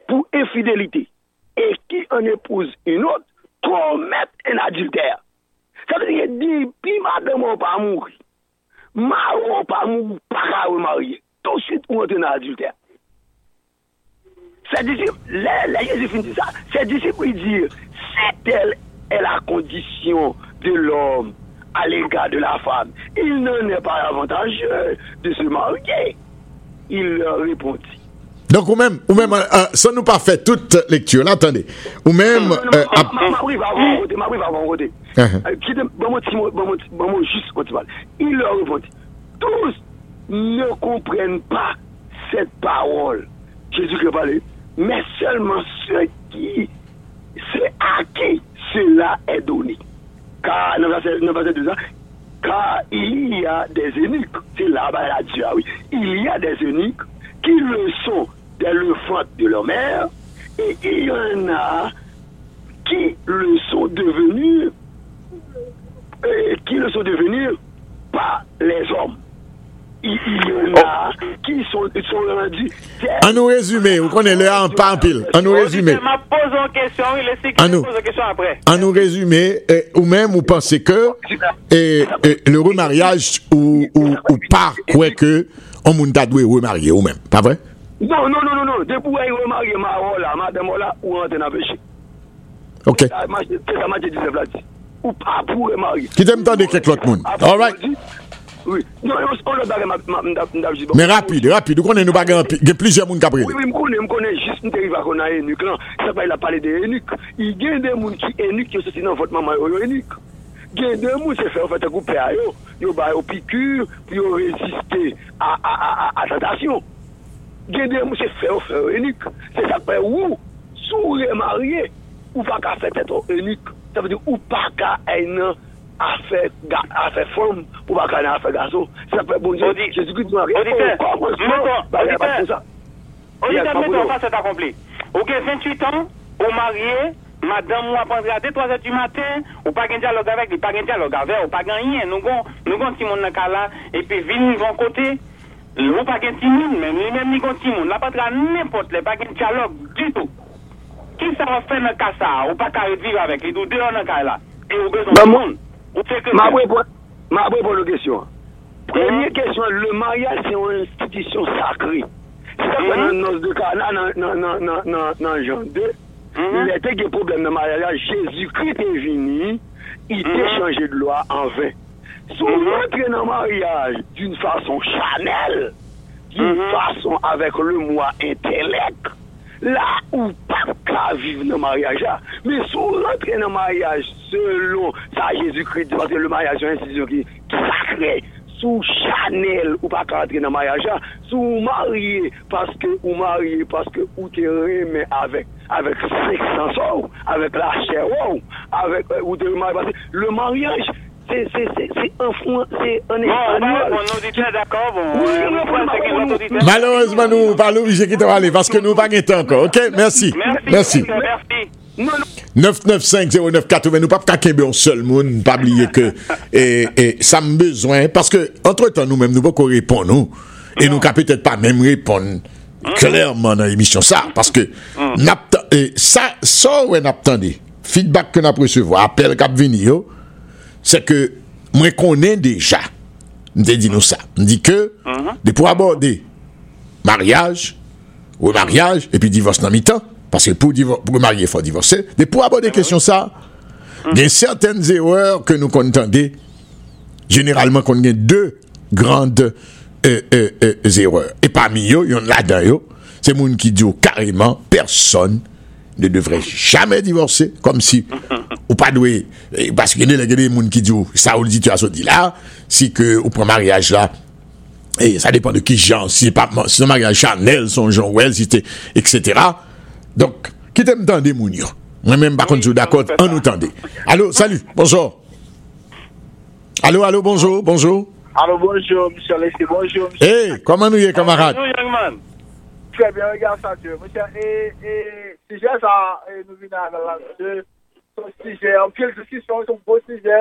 pour infidélité, et qui en épouse une autre, commet un adultère. Ça veut dire, dit, puis madame ou pas mourir, maro ou pas mourir, para ou marier, tout de suite ou entre un adultère. Ses disciples, les, les Jésus finit ça, ses disciples ils disent, c'est elle est la condition de l'homme à l'égard de la femme. Il n'en est pas avantageux de se marier. Il leur répondit. Donc, ou même, ou même, euh, euh, sans nous pas faire toute lecture, là, attendez. Ou même, euh. Uh-huh. Euh. Il leur répondit. Tous ne comprennent pas cette parole. Jésus qui a parlé. Mais seulement ceux qui, c'est à qui cela est donné. Car, dans le verset, dans le verset 2, car il y a des eunuques, c'est là-bas, là, Dieu, oui, il y a des eunuques qui le sont dès le ventre de leur mère, et il y en a qui le sont devenus, euh, qui le sont devenus par les hommes. Il, il y en a qui sont, sont en nous résumer, vous connaissez le en pas en pile. En nous. Je m'a posé une question, il laisse qu'il nous. pose une question après. En nous résumer, eh, ou même vous pensez que eh, le remariage ou, ou, ou pas quoi que on ta doué remarier ou même, pas vrai? Non, non, non, non, non. Depuis vous mariez ma là, madame là, ou dans le péché. Ok. C'est ça, m'a dit, là dit. Ou pas pour remarier. Qui t'aime tendre quelques autres. Après, All right. Oui. Non, on le Mais rapide, rapide. Vous connaissez nous pas grand- il y a plusieurs moun qui. Oui, oui, je connais, je connais juste une dérive qu'on a eunuque là. Ça va, il a parlé. Il y a des gens qui eunuques qui sont dans votre maman, ils. Il y a des gens qui fait en fait couper à eux, ils ont piqûre, puis ils ont résisté à, à tentation. Il y a des gens qui fait en fait. C'est ça fait où, sous les mariés, ou pas qu'à faire être eunuque. Ça veut dire ou pas qu'à être afe form pou baka nan afe gaso. Se apre bon diyo, jesu ki diyo anke, ou kon kon, bagay pa pou sa. Odite, meton sa se ta komple. Ou gen 28 an, ou marye, madame ou apandre a 2-3 et du maten, ou pa gen diyalog avek, ou pa gen diyalog avek, ou pa gen yen, nou gon, nou gon timon nan kala, epi vin yon kote, ou pa gen timon, men ni men ni gon timon, la patra nipot le, pa gen diyalog du tout. Ki sa wafè nan kasa, ou pa ka redviv avek, li dou deyon nan kala, e ou gen son timon. Ma repon nou kesyon. Premye kesyon, le maryal se yon institisyon sakri. Se ta kon nan nos de ka, nan jan de, il ete ge problem nan maryal la, Jezoukri te vini, il te chanje de lwa an ven. Sou rentre nan maryaj d'une fason chanel, d'une fason avek le mwa intelek, là où pas qu'à vivre dans le mariage là. Mais si on rentre le mariage selon ça Jésus-Christ, parce que le mariage c'est une institution qui sacrée, sous Chanel ou pas qu'à rentrer dans le mariage là, sous marié parce que ou marié parce que ou te remet avec sexe avec la chair wow, avec ou le mariage c'est un répondre. Malheureusement, nous pas obligés de parler parce que nous pas temps encore. Ok, merci. Merci. Merci. Merci. Non, non. 995-0980, nous pas qu'un un seul monde, pas oublier que et, et, ça me besoin, parce que entre-temps, nous-mêmes, nous pas qu'on répond, nous, et nous qu'à peut-être pas même répondre clairement dans l'émission ça, parce que et ça, ça, ouais, n'a pas entendu. feedback que n'a recevoir, appel cap vini, c'est que moi connais déjà, dit nous ça, que, de pour aborder mariage, remariage, et puis divorce dans mi-temps, parce que pour, pour marier, il faut divorcer. Mais pour aborder question ça, Il y a certaines erreurs que nous contendons. Généralement, qu'on a deux grandes euh, euh, euh, erreurs. Et parmi eux, il y en a là-dedans, c'est moun qui dit carrément personne ne devrait jamais divorcer, comme si, ou pas doué, eh, parce qu'il y a des gens qui disent, ça ou le dit, tu as dit là, si que, ou prend mariage là, et ça dépend de qui genre, si c'est pas, si un mariage Chanel, son Jean Well, si c'était, etc. Donc, qui t'aime tant des moun yo? Moi-même, par contre, je suis d'accord, ça. nous tendez. Allô, salut, bonjour. Allô, allô, bonjour, bonjour. Alors bonjour, monsieur Leslie, bonjour, monsieur. Hey, comment nous y est, camarade? Bonjour, young man. Très bien, regarde ça, Dieu. Monsieur, et, et, sije sa e, nou vinan nan lan. Son sije, an pil diskisyon, son bo sije.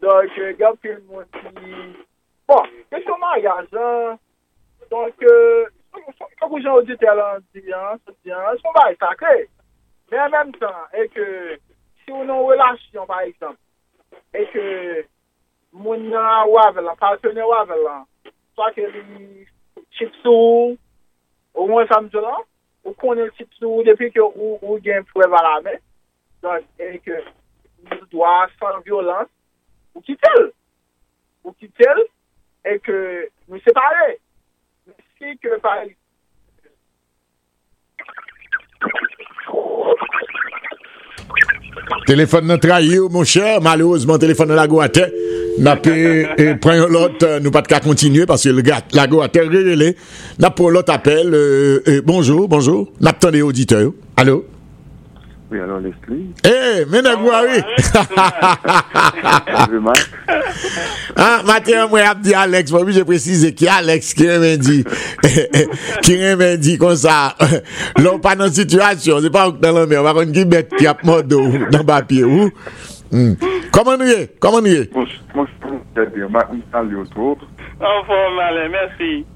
Donk, euh, gen pil moun ki... Bon, kesyon maryaj, donk, son kou jen odite lan diyan, son diyan, son bay sakre. Men an menm tan, e ke, si ou nan relasyon, par eksemp, e ke, moun nan wave lan, partene wave lan, sa ke li chipsou, ou mwen samjou lan, ou connaît le chipsou depuis que ou, ou gagne preuve à la main, donc, et que, nous doit sans violence, ou quitter ou et que nous séparer. Mais si exemple, Téléphone nan trahi ou, mon cher. Malheureusement, téléphone la go à terre. N'a pas, prend l'autre, euh, nous pas de qu'à continuer parce que le gars, la go à terre, relé. N'a pas l'autre appel, euh, euh, bonjour, bonjour. N'a pas des auditeurs. Allô? Oui, alors Leslie. Eh, mais n'a hey, Menegouari. ah, matin, moi, je dit Alex, moi, j'ai précisé qui Alex qui m'a dit, qui m'a dit comme ça, l'on pas dans la situation, c'est pas dans la mer, on va qui bête qui a mort dans le papier, ou? Mm. Comment nous y est? Comment nous y est? Moi, je suis bien, je suis autour. En forme, allez, merci.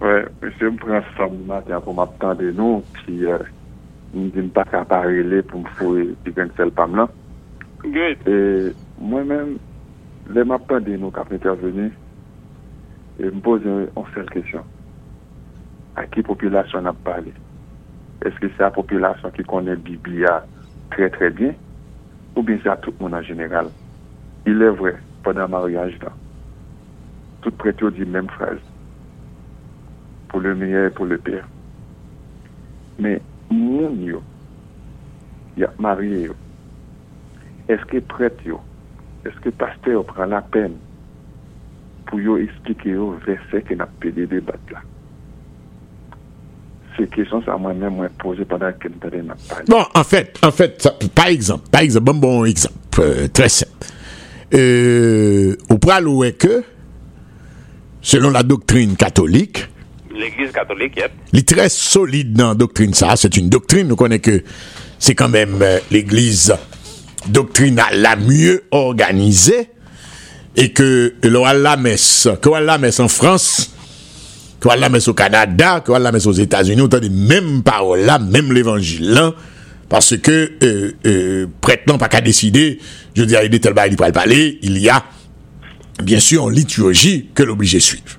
Ouais, je me prends ça matin pour m'attendre, nous, puis, euh, mwen di mpa ka parele pou mfou di gen sel pam lan. Good. E, mwen men, le map pande nou kap interveni, e mpoze an sel kesyon. A ki populasyon ap pale? Eske se a populasyon ki konen Biblia tre tre bien? Ou bin se a tout moun an general? Il e vre, padan mariage dan. Tout prete ou di menm fraze. Pou le miye, pou le pire. Men, moun yo, y a marié yo, que prêtre yo, est-ce que pasteur prend la peine pour yo expliquer yo verset que n'a pas de débat là? Ces questions, ça moi-même, moi, posé pendant que nous avons parlé. Bon, fait, en fait, ça- par exemple, par exemple, bon, bon exemple, euh, très simple. Euh, au pral que, selon la doctrine catholique, L'église catholique, yep. il est très solide dans la doctrine ça. C'est une doctrine, nous connaissons que c'est quand même euh, l'église doctrinale la mieux organisée et que l'on la messe, que la messe en France, que la messe au Canada, que la messe aux États-Unis, on les mêmes paroles là, même l'évangile là, parce que euh, euh, prêtre non pas qu'à décider, je dire, il est tel il le parler, il y a bien sûr en liturgie que l'obligé suivre.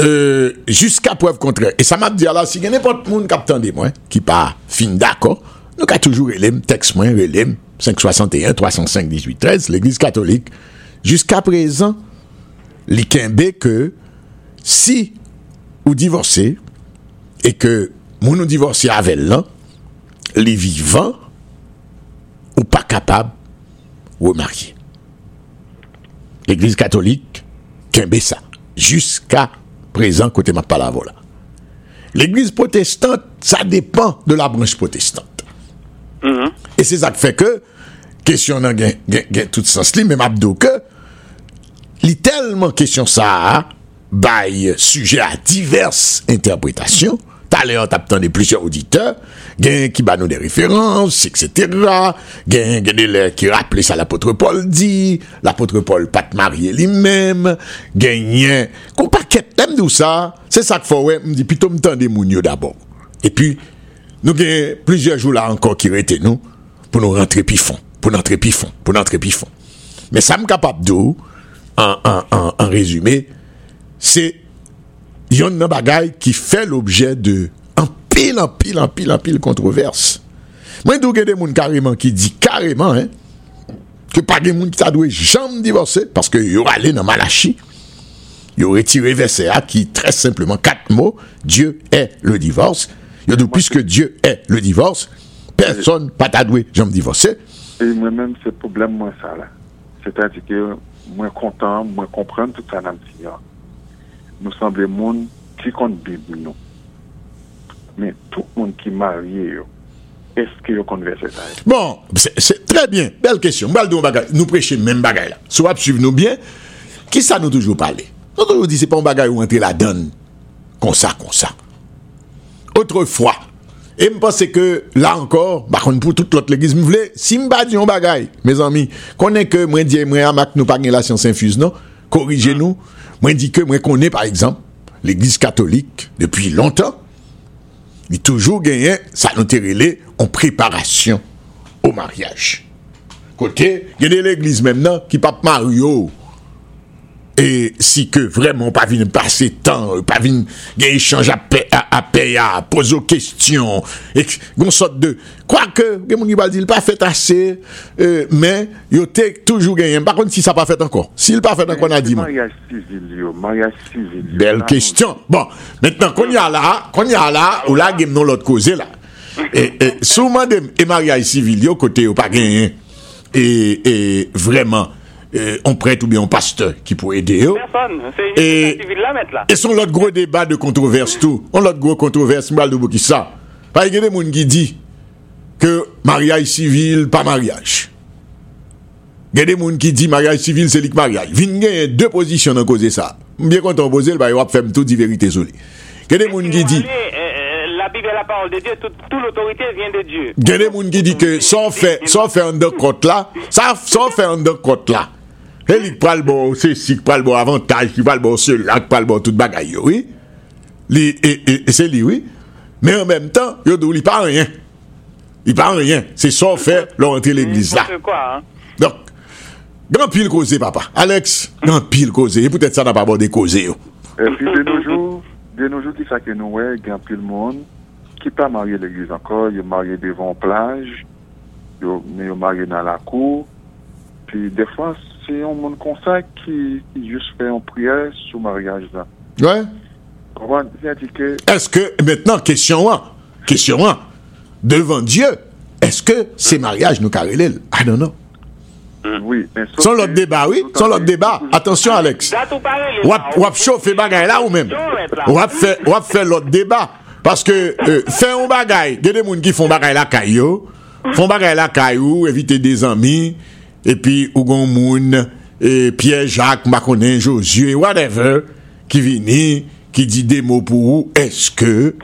Euh, jusqu'à preuve contraire. Et ça m'a dit alors, si y a n'importe monde qui attendait moi, qui pas fin d'accord, nous avons toujours relève, texte moins relève, 561, 305, 18, 13, l'église catholique, jusqu'à présent, l'ikembe que si ou divorcez, et que moun ou divorcé avec l'un, les vivants, ou pas capables, remarier. L'église catholique, kembe ça, jusqu'à présent, côté ma là. L'église protestante, ça dépend de la branche protestante. Mhm. Et c'est ça qui fait que, question nan gen, gen, gen tout sens li, mais m'abdou que, li tellement question ça, bail sujet à diverses interprétations, À l'heure, t'as entendu plusieurs auditeurs, gen qui ba nous des références, etc. Des lèrs qui rappelaient ça l'apôtre Paul dit, l'apôtre Paul pas te marier lui-même, yen, qu'on paquet t'aimes tout ça, c'est ça qu'il faut, ouais, m'dit, plutôt m'tendez moun yo d'abord. Et puis, nous avons plusieurs jours là encore qui étaient nous pour nous rentrer pifon, pour nous rentrer pifon, pour nous rentrer pifon. Mais ça me capable de en, en, en, en résumé, c'est yon nan bagay qui fait l'objet de en pile, en pile, en pile, en pile controverse. Mwen dou gen de moun kareman ki di kareman, hein, que pas de moun qui doué jamais divorcer parce que y aura allé dans Malachi. Il aurait tiré verset A qui très simplement quatre mots Dieu est le divorce. Il a puisque Dieu est le divorce, personne pas t'a doué jamais divorcer. Et moi-même, c'est problème moi ça là. C'est-à-dire que moi content, moi comprendre tout ça le nou sanble moun ki kont bib nou. Men, tout moun ki marye yo, eske yo kont verset a yo? Bon, c'est très bien, bel question. Nou preche men bagay la. Sou ap suive nou bien, ki sa nou toujou pale? Nou toujou di se pa moun bagay ou entre la don. Kon sa, kon sa. Otrefwa, E m pense ke la ankor, bakon pou tout lot l'egliz m vle, si m ba diyon bagay, mes ami, konen ke mwen diye mwen amak nou pa gen la siyans infuse, non? Korije nou, Moi dis que moi connais par exemple l'église catholique depuis longtemps. Il toujours gagné ça nous en préparation au mariage. Côté, il y a l'église maintenant qui pas Mario. E si ke vreman pa vin pase tan, pa vin gen echange apeya, pozo kestyon, ek gon sot de, kwa ke gen moun gibal di, l pa fet ase, euh, men yo tek toujou genyen, bakon si sa pa fet ankon, si l pa fet ankon a di man. Mariage civil yo, mariage civil yo. Bel kestyon, bon, mentenan kon ya la, kon ya la, ou la gen nou lot koze la. E, e souman dem, e mariage civil yo kote yo pa genyen, e, e vreman, euh, on prête ou bien on pasteur qui peut aider, yo. Personne. C'est Et- là, là. Et son l'autre gros débat de controverse tout. On l'autre gros controverse, m'bal de qui ça. Parce qu'il y a des gens qui disent que mariage civil, pas mariage. Il y a des gens qui disent mariage civil, c'est le mariage. Vin gagner deux positions dans cause ça. Bien content poser, le va faire tout dit vérité sur lui. Il y a des gens qui disent Euh, euh, La Bible est la parole de Dieu, toute, toute l'autorité vient de Dieu. Il y a des gens qui disent que sans faire, sans faire undercut là, ça, sans faire undercut là, et il Elik pral bon se sik, pral bon avantaj, pral bon se lak, pral bon tout bagay yo, oui. Li, e, e, e se li, oui. Men en menm tan, yo dou li pa riyen. Li pa riyen. Se son fè lor entre l'eglise la. Donc, gran pil koze papa. Alex, gran pil koze. E pou tèt sa nan pa bon de koze yo. E pi de noujou, de noujou ki sa ke nou we, gran pil moun, ki pa marye l'eglise ankor, yo marye devon plaj, yo marye nan la kou, pi defans, c'est un monde comme ça qui, qui juste fait une prière sur le mariage là. Ouais. Comment c'est-à-dire que Est-ce que, maintenant, question 1, question 1, devant Dieu, est-ce que ces mariages nous carrelent? I don't know. oui, mais Sans l'autre débat, oui, sans l'autre débat. Attention, Alex. Date ou parler, les Ou ap- ou ap chauffer bagay là ou même? Ou ap fait, ou ap fait l'autre débat. Parce que, euh, faire un bagay, il y a des gens qui font bagay la caillou, font bagay la caillou, éviter des amis, epi ou gon moun, e Pierre Jacques, Makonnen, Josué, whatever, ki vini, ki di demo pou ou, eske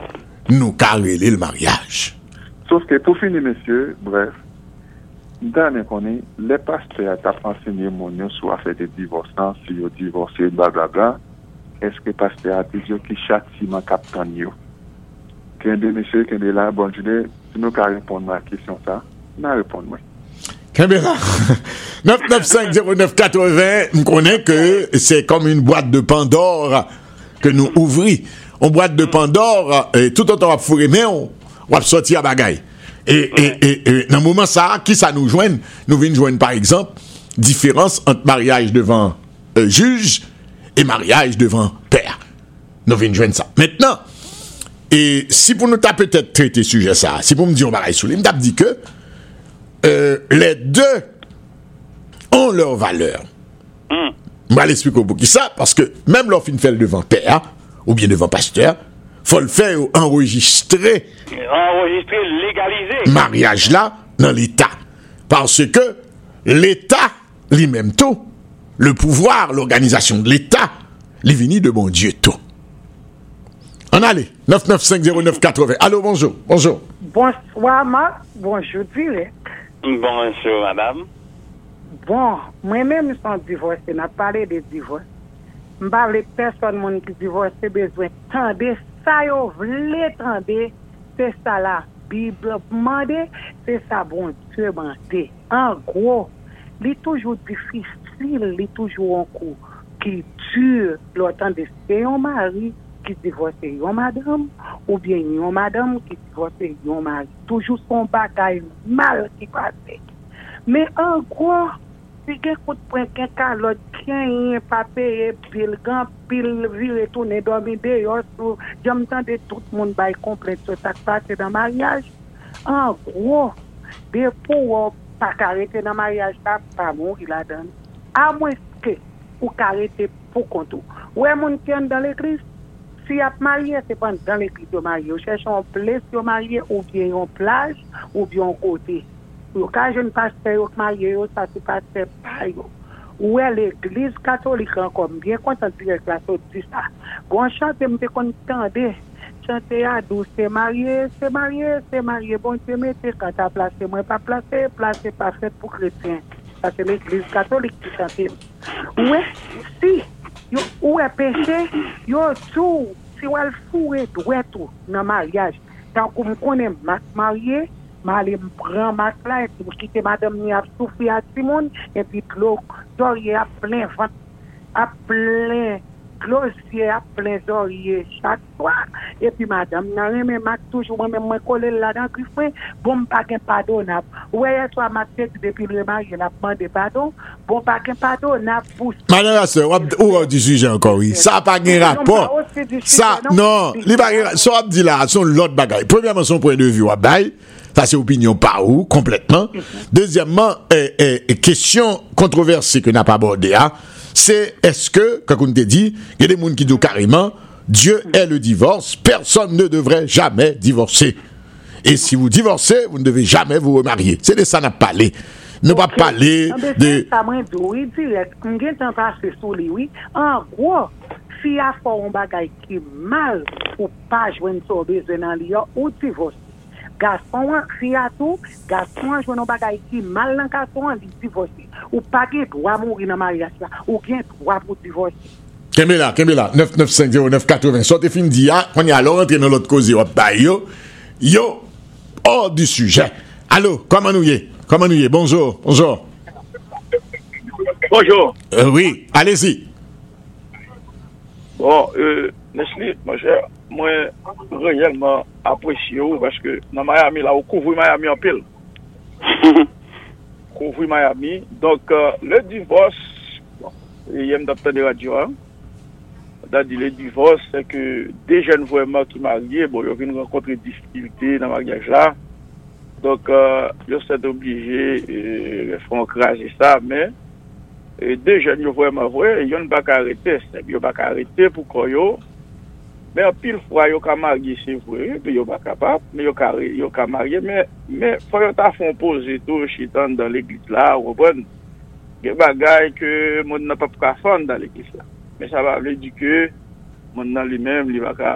nou karele l mariage. Sauf ke pou fini, mesye, bref, danen konen, le pastre a tap ansenye moun yo sou a fete divorsan, si yo divorse, bla bla bla, eske pastre a di yo ki chati man kap tan yo. Kende mesye, kende la, bonjoude, si nou ka repon ma kisyon sa, nan repon mwen. Caméra 9950980, on connaît que c'est comme une boîte de Pandore que nous ouvrons. On boîte de Pandore, et tout autant on va fourrer, mais on, va sortir à bagaille. Et, et, et, et dans le moment ça, qui ça nous joigne? Nous venons joindre par exemple différence entre mariage devant euh, juge et mariage devant père. Nous venons joindre ça. Maintenant, et si pour nous t'as peut-être traité sujet ça, si pour me dire on va sous me t'as dit que euh, les deux ont leur valeur. Je vais l'expliquer pour qui ça, parce que même fin fait le devant père, ou bien devant pasteur, faut le faire enregistrer Enregistré, légalisé. mariage là dans l'État. Parce que l'État, lui-même tout, le pouvoir, l'organisation de l'État, les vini de bon Dieu tout. On allez, 9950980. Allô, bonjour, bonjour. Bonsoir, Marc. Bonjour, Villette. Bonjour, madame. Bon, moi-même, je suis divorcé. n'a parlé de divorce. Je parle personne qui divorce, besoin tendre. Ça, yo vle tendre. C'est ça la Bible mande. C'est ça, bon Dieu mande. En gros, il est toujours difficile, il est toujours un coup qui dure. L'autant de c'est un mari ki divose yon madame, ou bien yon madame ki divorse yon mari. Toujou son bagay mal ki pase. Me an gwo, si gen kout pren ken kalot, ken yon papeye, pil gan, pil vire tou ne domi de yo sou, jom tan de tout moun bay komplet se tak pase dan maryaj. An gwo, de pou wop pa karete nan maryaj ta, pa moun ki la dan. A mwen ske, ou karete pou kontou. Ou e moun ken dan l'eklis, si ap marye, se pan dan l'eklis yo marye. Ou chèche yon yo ou bien yon plaj, ou bien yon kote. Ou ka jen paste yo yo, se paste pa yo. E l'eklis katolik an kom, bien kontan direk la sot di sa. Chante mte chante ya dou, se marye, se marye, se bon te mette, kanta plase, mwen pa plase, plase pa fet pou kretien. Sa se l'Eglise katolik ki chante. E, si, yo, Ou e peche, yo tou, si ou fure dwe tou nan maryaj. Tan kou m konen mak marye, ma ale m pran mak la, epi m kite madame ni ap soufi a timoun, epi glok zorye ap plen, ap plen, klosye ap plen zorye chak swa, epi madame nan reme mak toujou mwen mwen kole la dan bon pa gen weye swa mak tek depi le la pman de padon, bon pa gen Madame Rase, wap, ou wap di suje oui. Sa pa gen rapor. Sa, non, li pa gen rapor. So wap di la, son lot bagay. Premièrement, son point de vue wap bay. Ça, c'est opinion par ou, complètement. Deuxièmement, eh, eh, question controversée que n'a pas hein, c'est est-ce que, comme on te dit, il y a des gens qui disent carrément, Dieu est le divorce, personne ne devrait jamais divorcer. Et si vous divorcez, vous ne devez jamais vous remarier. C'est de ça n'a pas parlé. Ne pas parler de... Mwen do, oui, direct. Pase sou li, oui. En gros, si a fò un bagay ki mal ou pa jwen so bezwe nan li yo, ou divorce. Gaspon an, si a tou, gaspon an jwen un bagay ki mal nan gaspon an, li divorce. Ou pa gen dwa mouri nan mariage la, ou gen dwa pou divorce. Kembe la, kembe la, 9950980. Sote fin di ya, kon ya alo rentre nan lot kozi wap bay yo. Yo, hors du sujet. Allo, koman nou ye? Koman nou ye? Bonjour, bonjour. Bonjour. Euh, oui, allez-y. Bon, euh, Nesli, mon cher, mwen reyelman apresye ou paske nan Miami la, ou kouvri Miami an pil. Kouvri Miami. Donk, euh, le divos, yem dapte de radio, an, dans le divorce, c'est que des jeunes vraiment qui marient, bon, ils ont rencontré des difficultés dans le mariage là. Donc, euh, ils sont obligés de euh, faire craser ça, mais euh, des jeunes, ils vraiment vrai, ils n'ont pas arrêté. Ils n'ont pas arrêté pour quoi Mais en pile fois, ils ont marié, c'est vrai, puis ils n'ont pas capable, mais ils ont marié. Mais il faut qu'ils font poser tout, chitan dans l'église là, ou bon, des bagailles que mon n'a pas pu faire dans l'église là. men sa va vle di ke moun nan li men li baka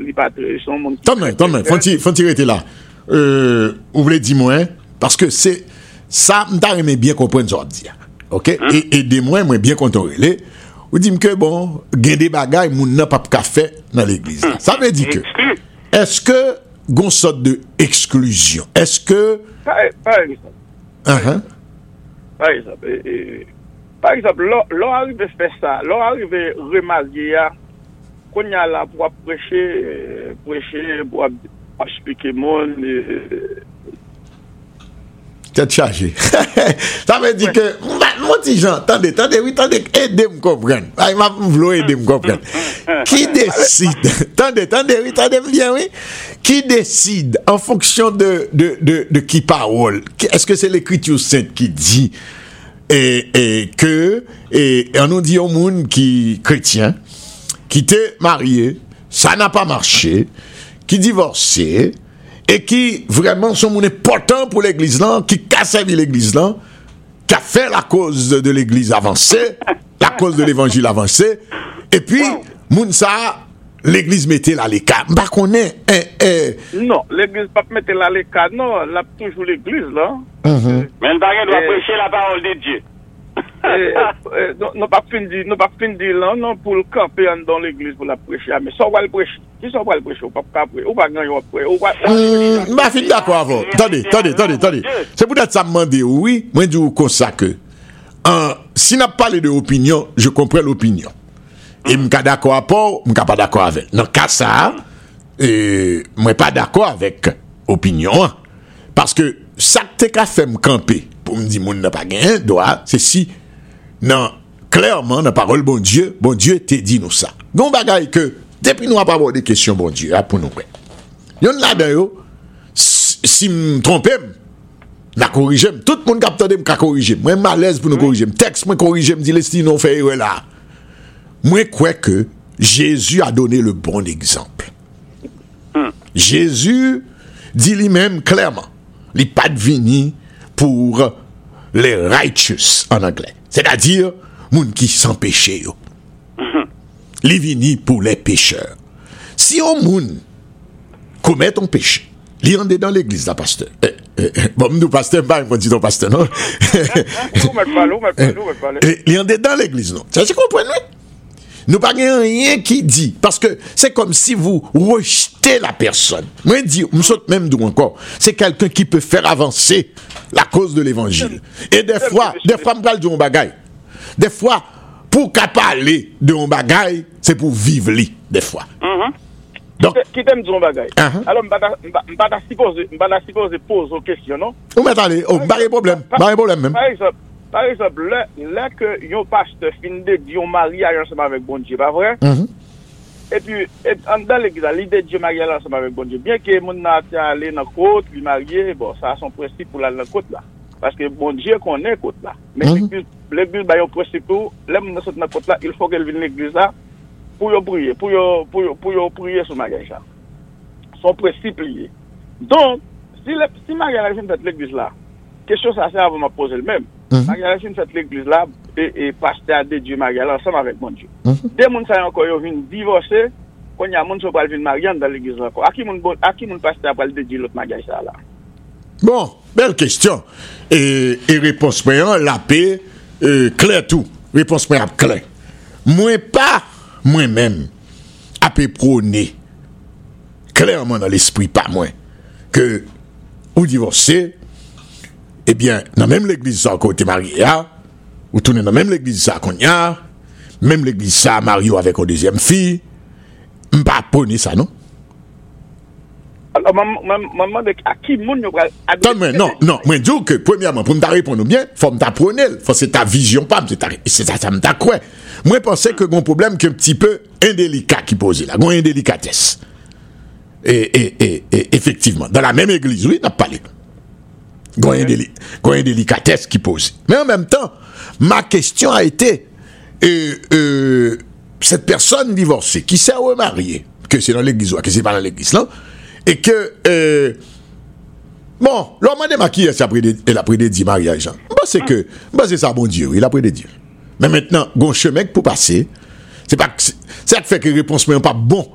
li patre son moun ki... Ton men, ton men, fon ti rete la ou vle di mwen paske se sa mta reme bien kompren zon di ya ok, e de mwen mwen bien kontorele ou di mke bon gen de bagay moun nan pap ka fe nan l'eglise sa ve di ke eske gon sot de eksklusyon eske par exemple par exemple Par exemple, lor arive fè sa, lor arive remarye ya, konya la pou ap preche, preche, pou ap spike moun. Tèt chache. Sa mè di ke, mwen ti jan, tande, tande, tande, edem kompren. Ay, mwen vlo edem kompren. Ki deside, tande, tande, tande, bien, oui. Ki deside, an fonksyon de, de, de, de ki parol, eske se l'ekritu sènt ki di, ki, e ke, e an nou di yon moun ki kretien, ki te marye, sa nan pa marche, ki divorse, et qui vraiment sont mon important pour l'église là, qui a servi l'église là, qui a fait la cause de l'église avancée, la cause de l'évangile avancé, et puis, Mounsa, l'église mettait là les cas. Bah, qu'on est, Non, l'église pas mettre là les cas, non, là, toujours l'église là. Mhm. Mais on doit prêcher la parole de Dieu. nou pa fin di lan nan pou l'kampe an dan l'eglis pou la preche a, me so wale preche ki so wale preche ou pa pre, ou pa ganyan wale preche ou wale mba fin da kwa avon tande, tande, tande, tande se pou dat sa mande oui, mwen di ou konsa ke si na pale de opinyon je kompre l'opinyon E mka dako apor, mka pa dako avek. Nan kasa, e, mwen pa dako avek opinyon an. Paske sakte ka fem kampe, pou mdi moun nan pa gen, doa, se si nan klerman nan parol bon Diyo, bon Diyo te di nou sa. Gon bagay ke, depi nou apavou de kesyon bon Diyo, apou nou kwen. Yon la dayo, si m trompem, na korijem. Tout moun kapta dem ka korijem. Mwen malez pou nou korijem. Teks mwen korijem, di lesti nou feye we la. Moi crois que Jésus a donné le bon exemple Jésus dit lui-même clairement, il n'est pas devenu pour les righteous en anglais. C'est-à-dire, moun qui sans péché. yo. Il est venu pour les pécheurs. Si on moun commet un péché, il est dans l'église, la pasteur. Eh, eh, eh, bon, nous, pasteur, pas un dit ton pasteur, non? Il est dans l'église, non? Ça, tu comprends, oui? Nous pas rien qui dit. Parce que c'est comme si vous rejetez la personne. Moi, je dis, me saute même d'où encore. C'est quelqu'un qui peut faire avancer la cause de l'évangile. Et des fois, des fois, parle de mon bagaille. Des fois, pour qu'à parler de mon bagaille, c'est pour vivre li, des fois. Donc, Ki tem di yon bagay. Uh-huh. Alors, mba ta- mba mba ta suppose, mba ta suppose pose o kesyon, non? vous m'attendez, oh, pas de problème, pas de problème même. Par exemple, Par exemple, lè, lè ke yon paste fin de diyon mari a yon seman vek bon diye, pa vre? Mm-hmm. E pi, an dan l'eglisa, li de diyo mari a yon seman vek bon diye. Bien ke moun nan te ale nan kote, li mariye, bon, sa son prestip pou la nan kote la. Paske bon diye konen kote la. Men mm -hmm. l'eglise bayon prestip pou, lè moun nan sot nan kote la, il fò ke l'vin l'eglisa pou yo priye, pou yo, pou yo, pou yo priye sou mari a. Son prestip liye. Don, si, si mari a yon seman vek l'eglisa la, kesyon sa se avon ma pose l'mèm. Magala sin fèt l'Eglise la e paste a de Diyo Magala ansem avèk bon Diyo. De moun sa yon kon yo vin divose, kon ya moun so pral vin Magala dan l'Eglise la kon. A ki moun paste a pral de Diyo lot Magala sa la? Bon, bel kestyon. E repons mè an, la pe, kler tou. Repons mè ap kler. Mwen pa, mwen mèm, ap e prone. Klerman nan l'esprit pa mwen. Ke ou divose, ebyen nan menm l'eglise sa kote marye ya, ou tounen nan menm l'eglise sa kon ya, menm l'eglise sa maryo avek o dezyem fi, mpa poni sa non? Maman de a ki moun yo pral Ton men, non, non, mwen diyo ke Premiyaman pou mta repon nou bien, fò mta pronel Fò se ta vizyon pa, se ta mta kwen Mwen pense ke goun problem Ke mti pe indelika ki pose la Goun indelikates E, e, e, e, efektiveman Dan la menm eglise, oui, nap pale une indélicatesse qui pose. Mais en même temps, ma question a été, euh, euh, cette personne divorcée, qui s'est remariée, que c'est dans l'église ou que c'est pas dans l'église, là, et que, euh, Bon, l'homme après des, elle a pris des dix mariages. hein? Bon, c'est que, bon, c'est ça, bon Dieu, il a pris des Dieu. Mais maintenant, gon chemin pour passer, c'est pas que, c'est ça qui fait que réponse n'est pas bon.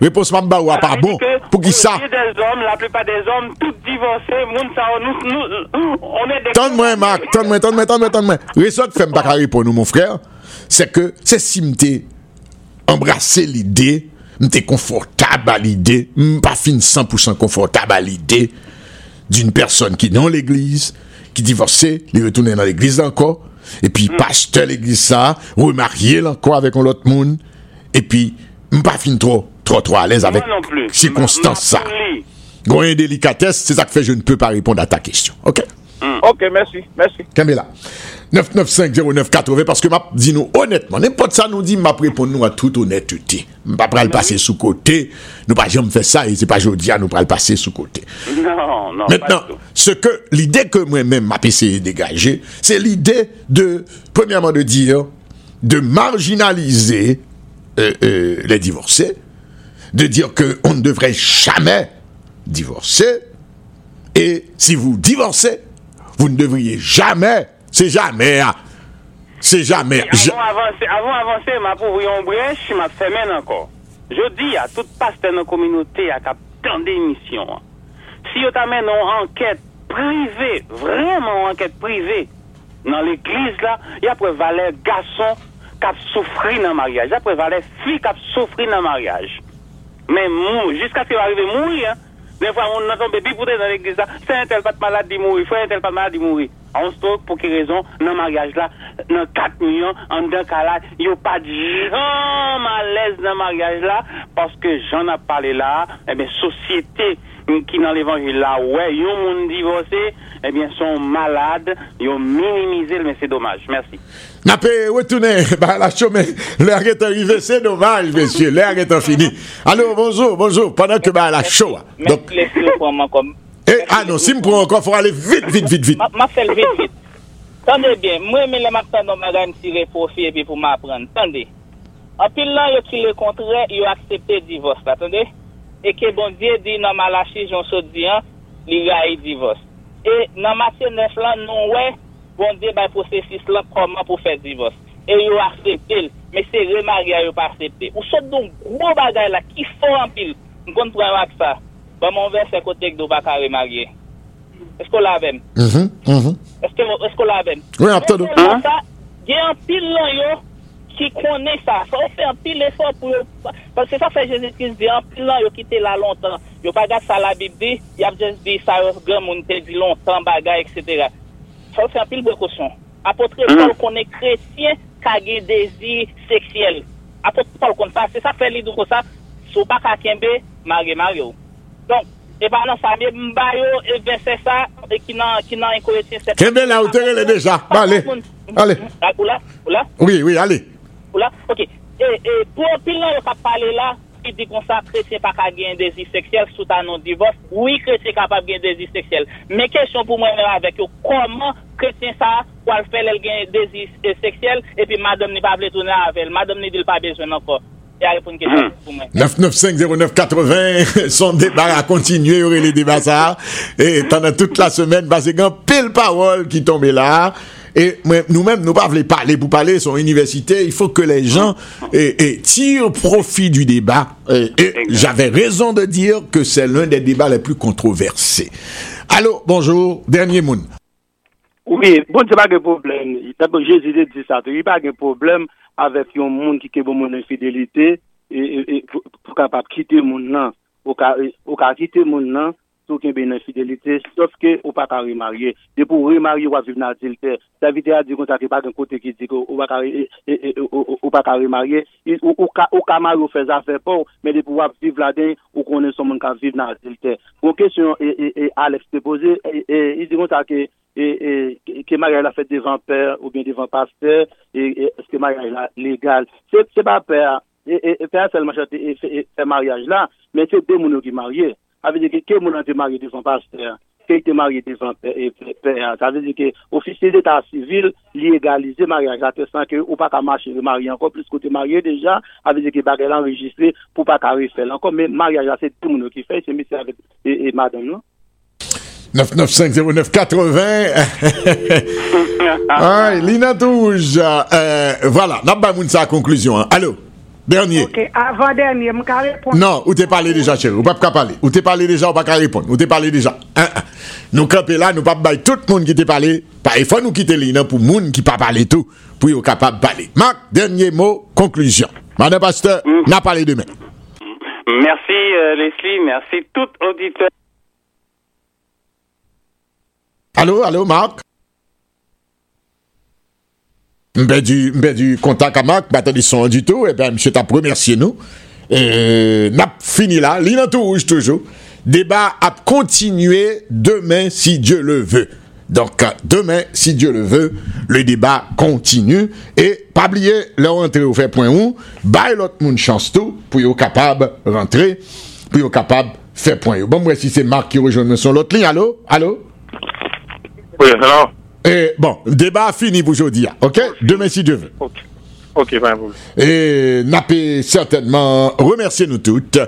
Réponse m'a pas ou pas bon. Pour qui ça? des hommes, la plupart des hommes, tous divorcés, moun ça, nous, nous, on est des... Tande-moi, Marc, tande-moi, tande-moi, tande-moi. Raison que fait pas qu'à répondre, mon frère, c'est que, c'est si m'te embrassé l'idée, m'te confortable à l'idée, m'pas fin 100% confortable à l'idée d'une personne qui est dans l'église, qui divorcée, il retourne dans l'église encore, et puis pasteur l'église ça, remarié encore avec un autre monde, et puis, m'pas fin trop, trop, trop à l'aise avec circonstance ça. Gon indélicatesse, c'est ça que fait je ne peux pas répondre à ta question. OK? Ok, merci, merci. Kamela. 995-0980, parce que m'a dit nous honnêtement, n'importe ça nous dit, m'a répondre nous à toute honnêteté. M'a pas le passer sous côté, nous pas jamais fait ça, et c'est pas aujourd'hui à nous pas le passer sous côté. Non, non, Maintenant, pas ce que, l'idée que moi-même m'a essayé de dégager, c'est l'idée de, premièrement de dire, de marginaliser euh, euh, les divorcés, de dire qu'on ne devrait jamais divorcer, et si vous divorcez, vous ne devriez jamais, c'est jamais, ah, c'est jamais, ja- Avant avancer, avant avancer, m'a pour une brèche, m'a fermé encore. Je dis à tout pasteur dans la communauté à cap tant d'émissions. hein. Si vous t'amène une enquête privée, vraiment une enquête privée, dans l'église là, il y a valer garçon qui a souffert dans le mariage, il y a valer fille qui a souffert dans le mariage. Mais mou, jusqu'à ce qu'il arrive à mourir, hein. Des fois, on a son bébé pour dans l'église là, c'est un tel pas de malade de mourir, frère un tel pas de malade de mourir. On stok pou ki rezon nan maryaj la, nan 4 milyon, an den kalat, yo pa di jan malez nan maryaj la, paske jan ap pale la, ebe, sosyete ki nan l'evangil la, wè, yon moun divose, ebyen, son malade, yon minimize, men se domaj. Mersi. Napè, wè toune, ba la chou, men, lè agè te rive, se domaj, mèsyè, lè agè te fini. Alo, bonjou, bonjou, panan ke ba la pou man kom. Eh, ah non, si m pou ankon, fwa ale vit, vit, vit, vit. Ma fèl vit, vit. Tande bien, mwen men le maktan don magan tire profi epi pou ma apren. Tande, apil lan yo ki le kontre, yo aksepte divos la, tande? e ke bon diye di nan malachi jonsot diyan, li rayi divos. E nan matye nef lan non we, bon diye bay prosesis lan koman pou fè divos. E yo aksepte l, me se remari a yo pa aksepte. Ou sot don gro bagay la ki fò anpil, mkon pran wak sa, ba moun ver se kotek do baka remarye. Esko la vem? Mm -hmm, mm -hmm. Esko la vem? Oui, apte do. Gen an pil lan yo, ki kone sa. Sa ou fe an pil efo pou yo. Paske sa fe di an pil yo kite la lontan. Yo pa gat sa la bib di, yap jes di sa yo gen moun te di lontan bagay, etc. Sa ou fe an pil prekosyon. Apotre Paul kone kretien kage dezi seksyel. Apotre Paul sa. Se sa fe li do ko sa, sou baka kembe, marye marye ou. Don, e ba nan sa, mba yo e vese sa, e ki nan enkoyeti se... Kende la ou tere le deja, ba ale, ale. Ola, ola? Oui, oui, ale. Ola, ok. E, e, pou pil nan yo ka pale la, ki di kon sa kretien pa ka gen dezi seksyel sou ta non divos, oui kretien kapab gen dezi seksyel. Me kesyon pou mwen mè avèk yo, koman kretien sa, wal fel el gen dezi seksyel, e pi madam ni pa vle toune avèl, madam ni dil pa bezwen anko. 995-0980 Son débat a continué Yore les débats ça. Et pendant toute la semaine Basé gan pile parole qui tombe là Et nous-mêmes nous pas voulons parler Pour parler son université Il faut que les gens tirent profit du débat. Et j'avais raison de dire Que c'est l'un des débats les plus controversés. Allô, bonjour, dernier moun Oui, bon c'est pas un problème. D'abord j'ai dit ça. Il n'y a pas de problème avèk yon moun ki ke bon moun infidelite, pou kapap kite moun nan, ou ka kite moun nan, sou ken ben nan fidelite, sof ke ou pa ka remarye. De pou remarye ou a nan adilte, sa vide a di kon sa ki pa gen kote ki di ko ou pa ka remarye, ou ka mar ou fez afe pou, men de pou wap vive la den, ou konen son moun ka viv nan adilte. Kon kesyon, Alex te pose, e di kon sa ke, ke marye la fet devan per, ou bien devan pasteur, e eske marye la legal. Se pa per, per selman chate fe mariage la, men se de moun ou ki marye, avè di ke ke moun an te marye devan pasteur, ke te marye devan pèr, avè di ke ofisye d'Etat sivil li egalize marye akate san ke ou pa ka mache marye ankon, plus ko te marye deja, avè di ke bagè l'enregistre pou pa ka refèl ankon, men marye akate tout moun an ki fè, se misè avè e madame nou. 995-0980 Lina Touj Voilà, nan ba moun sa konklusyon Alo dernier. Ok, avant dernier, mou ka repon Non, ou te pale deja chéri, ou pa pa pale Ou te pale deja, ou pa ka repon, ou te pale deja Nou krepe la, nou pa bay tout moun ki te pale Pa e fwa nou kite Lina pou moun ki pa pale tout Pou yo kapab pale Marc, dernier mot, conclusion. Madame Pasteur, n'a pale demen Merci euh, Leslie, merci tout auditeur. Allo, allo, Marc? Mbe du kontak a Marc, batan di son di tou, e ben mse ta premersye nou. Nap fini la, li nan tou ouj toujou. Deba ap kontinue demen si Diyo le ve. Donk, demen si Diyo le ve, le deba kontinu. E pabliye le rentre ou fe point ou, bay lot moun chans tou, pou yo kapab rentre, pou yo kapab fe point ou. Bon, mwen si se Marc ki rejoune son lot li, allo, allo? Oui, alors Et bon, débat fini pour aujourd'hui. Ok? Demain si Dieu veut. Ok. Ok, ben vous. Et n'a certainement remercier nous toutes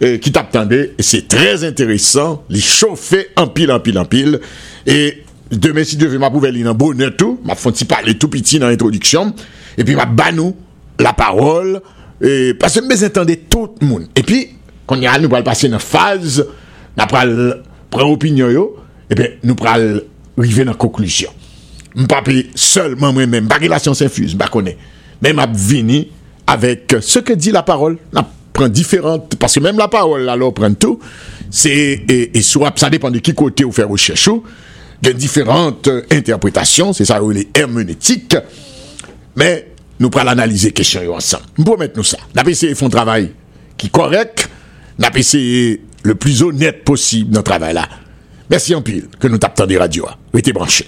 eh, qui t'attendaient. C'est très intéressant. Les chauffer en pile, en pile, en pile. Et demain si Dieu veut, ma pouvelle en bonheur tout. Ma fonti parler tout petit dans l'introduction. Et puis ma banou la parole. Et parce que mes entendez tout le monde. Et puis, quand y a, nous allons passer une phase, nous allons prendre opinion, et bien, nous allons rive nan konklusyon. M papi selman mwen men, bagi la syans infuse, bakone. Men m ap vini avek se ke di la parol, nan pren diferant, paske men la parol la lo pren tou, se, e sou ap sa depan de ki kote ou ou chèchou, il y a différentes euh, interprétations, c'est ça, les herméneutiques, mais nous pourrons analyser la question ensemble. Nous promettons nous ça. Avons essayé faire un travail qui est correct, avons essayé le plus honnête possible dans le travail là. Merci en pile que nous tapons des radios. Restez branchés.